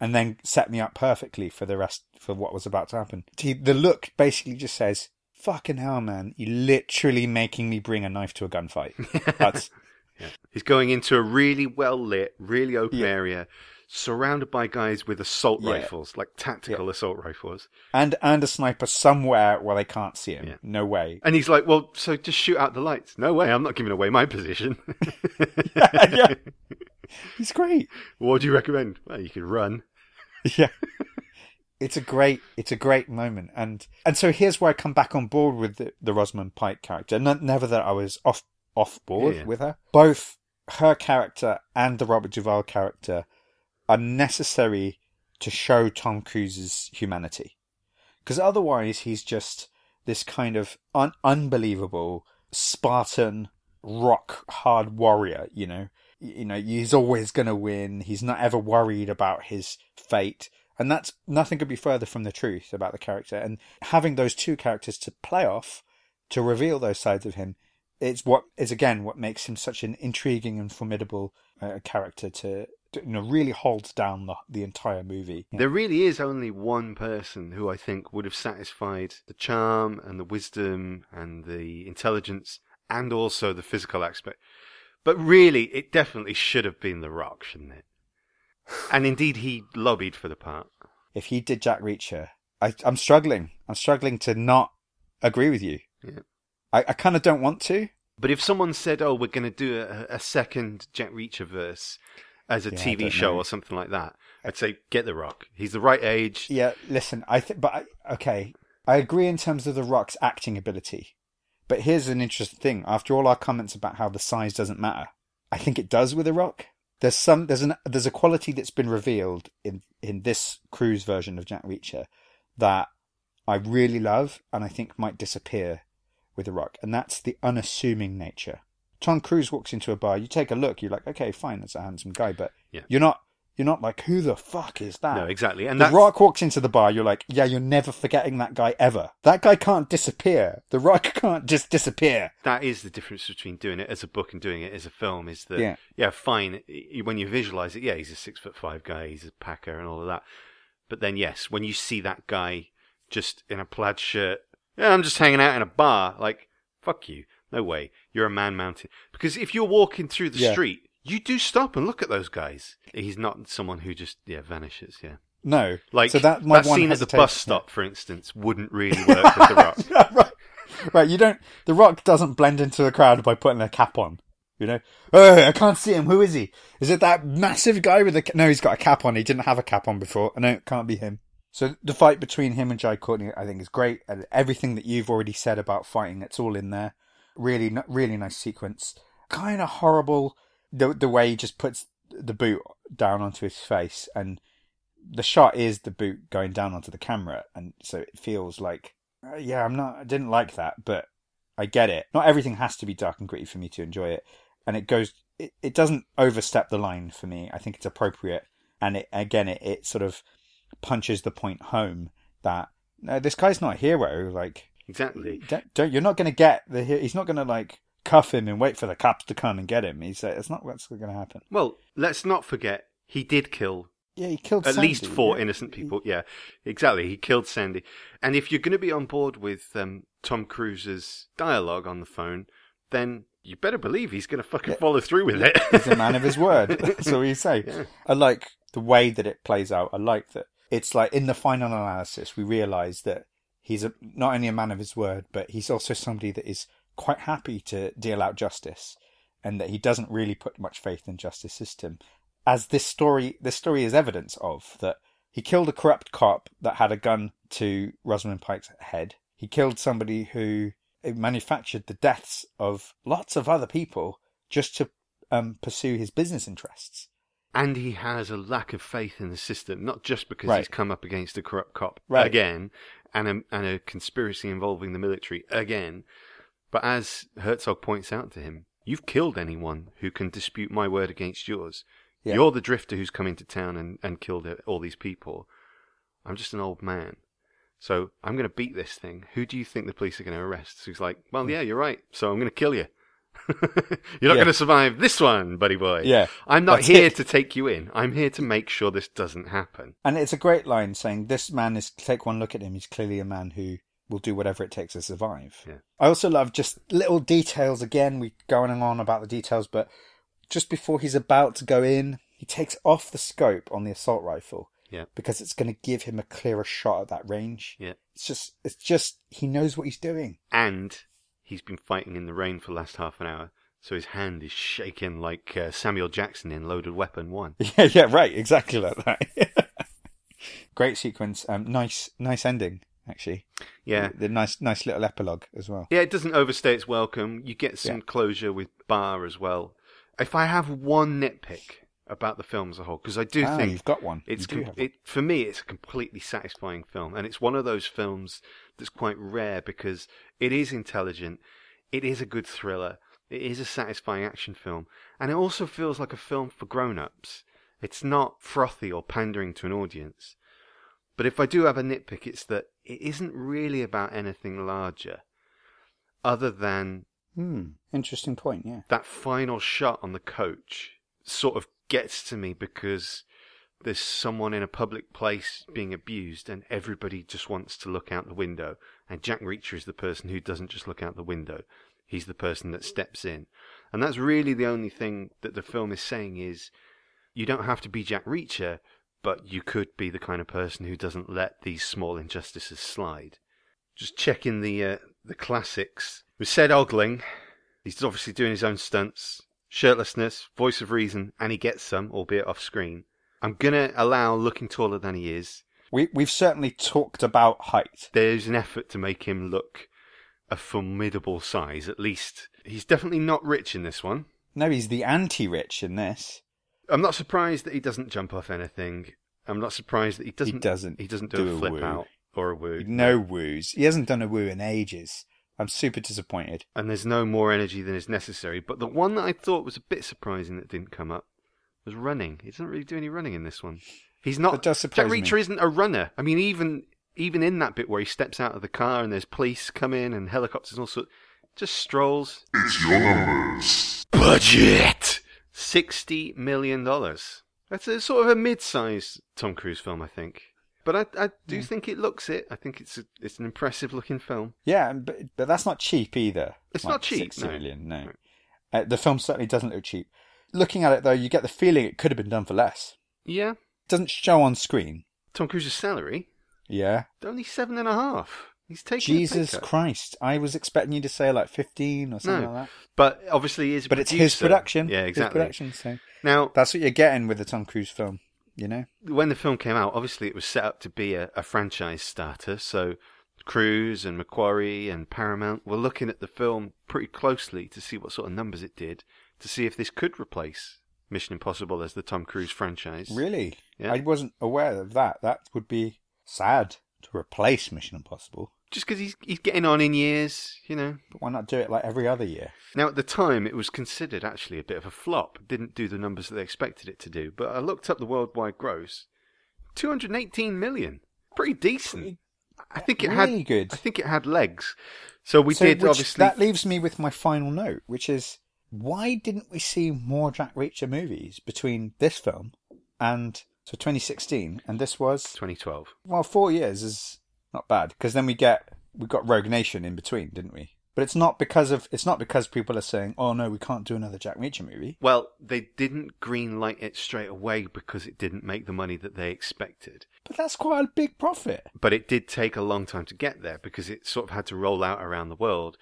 And then set me up perfectly for the rest for what was about to happen. He, the look basically just says, Fucking hell, man, you're literally making me bring a knife to a gunfight. That's He's going into a really well lit, really open Yeah. area, surrounded by guys with assault Yeah. rifles, like tactical assault rifles. and and a sniper somewhere where they can't see him. Yeah. No way. And he's like, "Well, so just shoot out the lights." No way, I'm not giving away my position. yeah. He's great. what do you recommend? Well, you could run. Yeah. It's a great, it's a great moment, and and so here's where I come back on board with the, the Rosamund Pike character. Not, never that I was off off board Yeah, yeah. with her. Both her character and the Robert Duvall character are necessary to show Tom Cruise's humanity, Because otherwise, he's just this kind of un- unbelievable Spartan rock hard warrior. You know, you know, he's always going to win. He's not ever worried about his fate. And that's nothing could be further from the truth about the character. And having those two characters to play off, to reveal those sides of him, it's what is again what makes him such an intriguing and formidable uh, character to, to you know really holds down the the entire movie. There really is only one person who I think would have satisfied the charm and the wisdom and the intelligence and also the physical aspect. But really, it definitely should have been The Rock, shouldn't it? And indeed, he lobbied for the part. If he did Jack Reacher, I, I'm struggling. I'm struggling to not agree with you. Yeah. I, I kind of don't want to. But if someone said, "Oh, we're going to do a, a second Jack Reacher verse as a Yeah, TV show know. or something like that," I'd say, "Get The Rock. He's the right age." Yeah, listen, I think, but I, okay, I agree in terms of The Rock's acting ability. But here's an interesting thing. After all our comments about how the size doesn't matter, I think it does with The Rock. There's some, there's an, there's a quality that's been revealed in in this Cruise version of Jack Reacher that I really love and I think might disappear with The Rock, and that's the unassuming nature. Tom Cruise walks into a bar, you take a look, you're like, okay, fine, that's a handsome guy, but Yeah. you're not, you're not like, who the fuck is that? No, exactly. And the that's, Rock walks into the bar, you're like, yeah, you're never forgetting that guy ever. That guy can't disappear. The Rock can't just disappear. that is the difference between doing it as a book and doing it as a film. Is that Yeah. yeah, fine. When you visualize it, yeah, he's a six foot five guy, he's a packer and all of that. But then, yes, when you see that guy just in a plaid shirt, yeah, I'm just hanging out in a bar, like, fuck you. No way. You're a man mountain. Because if you're walking through the Yeah. street, you do stop and look at those guys. He's not someone who just, yeah, vanishes, yeah. No. Like, so that, my that one scene at the bus stop, for instance, wouldn't really work with The Rock. Yeah, right. Right, you don't, The Rock doesn't blend into the crowd by putting a cap on. You know? Oh, I can't see him. Who is he? Is it that massive guy with a, ca- no, he's got a cap on. He didn't have a cap on before. No, it can't be him. So the fight between him and Jai Courtney, I think is great. And everything that you've already said about fighting, it's all in there. Really, really nice sequence. Kind of horrible the the way he just puts the boot down onto his face, and the shot is the boot going down onto the camera, and so it feels like, uh, yeah, I'm not, I didn't like that, but I get it. Not everything has to be dark and gritty for me to enjoy it, and it goes, it, it doesn't overstep the line for me. I think it's appropriate, and it again, it, it sort of punches the point home that no, this guy's not a hero. Like, Exactly. don't, don't you're not going to get the he's not going to like cuff him and wait for the cops to come and get him. He's uh, it's not what's going to happen. Well, let's not forget, he did kill Yeah, he killed at Sandy, least four yeah. innocent people. Yeah, exactly. He killed Sandy. And if you're going to be on board with um, Tom Cruise's dialogue on the phone, then you better believe he's going to fucking Yeah. follow through with it. He's a man of his word. That's all you say. Yeah. I like the way that it plays out. I like that it's like in the final analysis, we realise that he's a, not only a man of his word, but he's also somebody that is quite happy to deal out justice, and that he doesn't really put much faith in justice system. As this story, this story is evidence of that he killed a corrupt cop that had a gun to Rosamund Pike's head. He killed somebody who manufactured the deaths of lots of other people just to um, pursue his business interests. And he has a lack of faith in the system, not just because Right. he's come up against a corrupt cop Right. again and a, and a conspiracy involving the military again, but as Herzog points out to him, you've killed anyone who can dispute my word against yours. Yeah. You're the drifter who's come into town and, and killed uh, all these people. I'm just an old man. So I'm going to beat this thing. Who do you think the police are going to arrest? So he's like, well, hmm. yeah, you're right. So I'm going to kill you. you're not Yeah. going to survive this one, buddy boy. Yeah, I'm not here it. to take you in. I'm here to make sure this doesn't happen. And it's a great line saying, This man is, take one look at him, he's clearly a man who will do whatever it takes to survive. Yeah. I also love just little details. Again, we going on about the details, but just before he's about to go in, he takes off the scope on the assault rifle. Yeah. Because it's going to give him a clearer shot at that range. Yeah. It's just, it's just, he knows what he's doing. And he's been fighting in the rain for the last half an hour, so his hand is shaking like uh, Samuel Jackson in Loaded Weapon 1. Yeah, yeah, right. Exactly like that. Great sequence. Um, nice, nice ending, actually. Yeah. The, the nice, nice little epilogue as well. Yeah, it doesn't overstay its welcome. You get some Yeah. closure with Barr as well. If I have one nitpick, about the film as a whole because I do ah, think you've got one. it's com- one. it for me it's a completely satisfying film and it's one of those films that's quite rare because it is intelligent it is a good thriller it is a satisfying action film and it also feels like a film for grown-ups it's not frothy or pandering to an audience but if I do have a nitpick it's that it isn't really about anything larger other than Hmm. Interesting point. Yeah. that final shot on the coach sort of gets to me because there's someone in a public place being abused and everybody just wants to look out the window. And Jack Reacher is the person who doesn't just look out the window. He's the person that steps in. And that's really the only thing that the film is saying is you don't have to be Jack Reacher but you could be the kind of person who doesn't let these small injustices slide. Just checking the uh, the classics. With said ogling He's obviously doing his own stunts, shirtlessness, voice of reason, and he gets some, albeit off screen. I'm gonna allow looking taller than he is. We we've certainly talked about height. There's an effort to make him look a formidable size. At least he's definitely not rich in this one. No, he's the anti-rich in this. I'm not surprised that he doesn't jump off anything. I'm not surprised that he doesn't. he doesn't He doesn't do, do a a flip woo. out or a woo. No woos. He hasn't done a woo in ages. I'm super disappointed. and there's no more energy than is necessary. But the one that I thought was a bit surprising that didn't come up was running. He doesn't really do any running in this one. He's not. That does surprise Jack me. Reacher isn't a runner. I mean, even even in that bit where he steps out of the car and there's police come in and helicopters and all sorts, just strolls. It's your numbers. Budget sixty million dollars. That's a sort of a mid-sized Tom Cruise film, I think. But I, I do think it looks it. I think it's a, it's an impressive looking film. Yeah, but but that's not cheap either. It's Like not cheap, 60 no. million, no. No. Uh, the film certainly doesn't look cheap. Looking at it though, you get the feeling it could have been done for less. Yeah, It doesn't show on screen. Tom Cruise's salary Yeah. only seven and a half. He's taking Jesus. Christ. I was expecting you to say like 15 or something No. like that. But obviously, he But it's his production. Yeah, His exactly. production, so Now, that's what you're getting with the Tom Cruise film, you know? when the film came out, obviously it was set up to be a, a franchise starter. So Cruise and McQuarrie and Paramount were looking at the film pretty closely to see what sort of numbers it did, to see if this could replace Mission Impossible as the Tom Cruise franchise. Really? Yeah. I wasn't aware of that. That would be sad to replace Mission Impossible. Just because he's he's getting on in years, you know. But why not do it like every other year? Now at the time, it was considered actually a bit of a flop. It didn't do the numbers that they expected it to do. But I looked up the worldwide gross, 218 million. Pretty decent. I think it really had good. I think it had legs. So we So did which- obviously. That leaves me with my final note, which is why didn't we see more Jack Reacher movies between this film and so 2016 and this was 2012. well four years is not bad because then we get we got Rogue Nation in between, didn't we? But it's not because of it's not because people are saying, "Oh no, we can't do another Jack Reacher movie." Well, they didn't green light it straight away because it didn't make the money that they expected. But that's quite a big profit. But it did take a long time to get there because it sort of had to roll out around the world.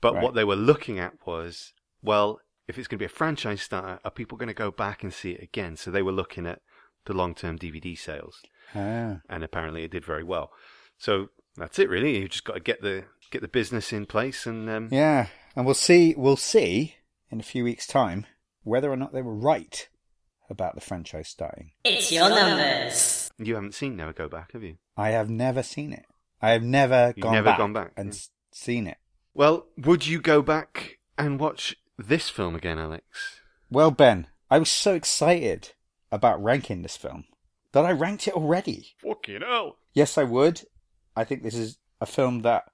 But Right. what they were looking at was, well, if it's going to be a franchise starter, are people going to go back and see it again? So they were looking at the long-term DVD sales, Ah. and apparently it did very well. So that's it, really. You just got to get the get the business in place, and um, Yeah, and we'll see. We'll see in a few weeks' time whether or not they were right about the franchise starting. It's your numbers. you haven't seen Never Go Back, have you? I have never seen it. I have never You've gone never back gone back, and yeah. seen it. Well, would you go back and watch this film again, Alex? Well, Ben, I was so excited about ranking this film that I ranked it already. Fucking hell. Yes, I would. I think this is a film that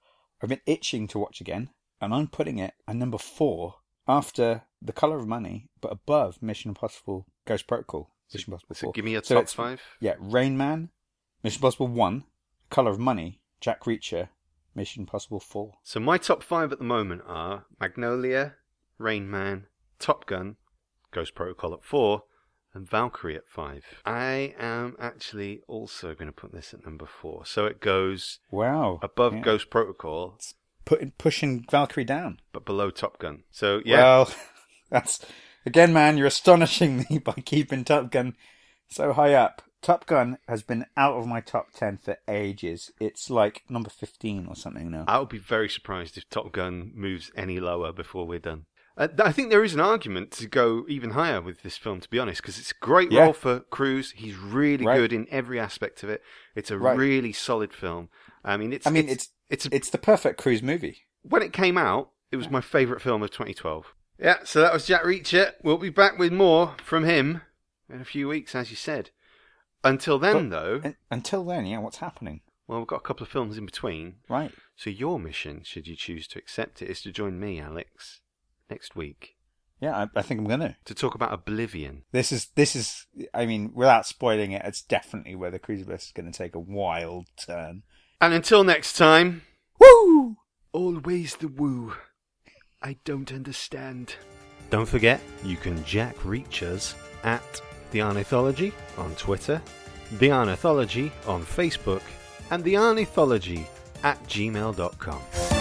I've been itching to watch again, and I'm putting it at number four after The Color of Money, but above Mission Impossible Ghost Protocol. Mission Impossible So 4. give me a So top five. Yeah, Rain Man, Mission Impossible 1, Color of Money, Jack Reacher, Mission Impossible 4. So my top five at the moment are Magnolia, Rain Man, Top Gun, Ghost Protocol at four, and Valkyrie at five. I am actually also going to put this at number four. So it goes Wow. above Yeah. Ghost Protocol, Putting, pushing Valkyrie down. but below Top Gun. So yeah, Well, that's again, man. You're astonishing me by keeping Top Gun so high up. Top Gun has been out of my top ten for ages. It's like number fifteen or something now. I would be very surprised if Top Gun moves any lower before we're done. Uh, I think there is an argument to go even higher with this film, to be honest, because it's a great Yeah. role for Cruise. He's really Right. good in every aspect of it. It's a Right. really solid film. I mean, it's. I mean, it's it's, a, It's the perfect Cruise movie. when it came out, it was my favourite film of 2012. Yeah, so that was Jack Reacher. We'll be back with more from him in a few weeks, as you said. Until then, But- though, Un- Until then, yeah, what's happening? well, we've got a couple of films in between. Right. So your mission, should you choose to accept it, is to join me, Alex, next week Yeah, I, I think I'm gonna. to talk about Oblivion. This is this is. I mean, without spoiling it, it's definitely where the Cruciverse is going to take a wild turn. And until next time, Woo! always the woo. I don't understand. Don't forget, you can Jack reach us at The Arniethology on Twitter, The Arniethology on Facebook, and The Arniethology at gmail.com.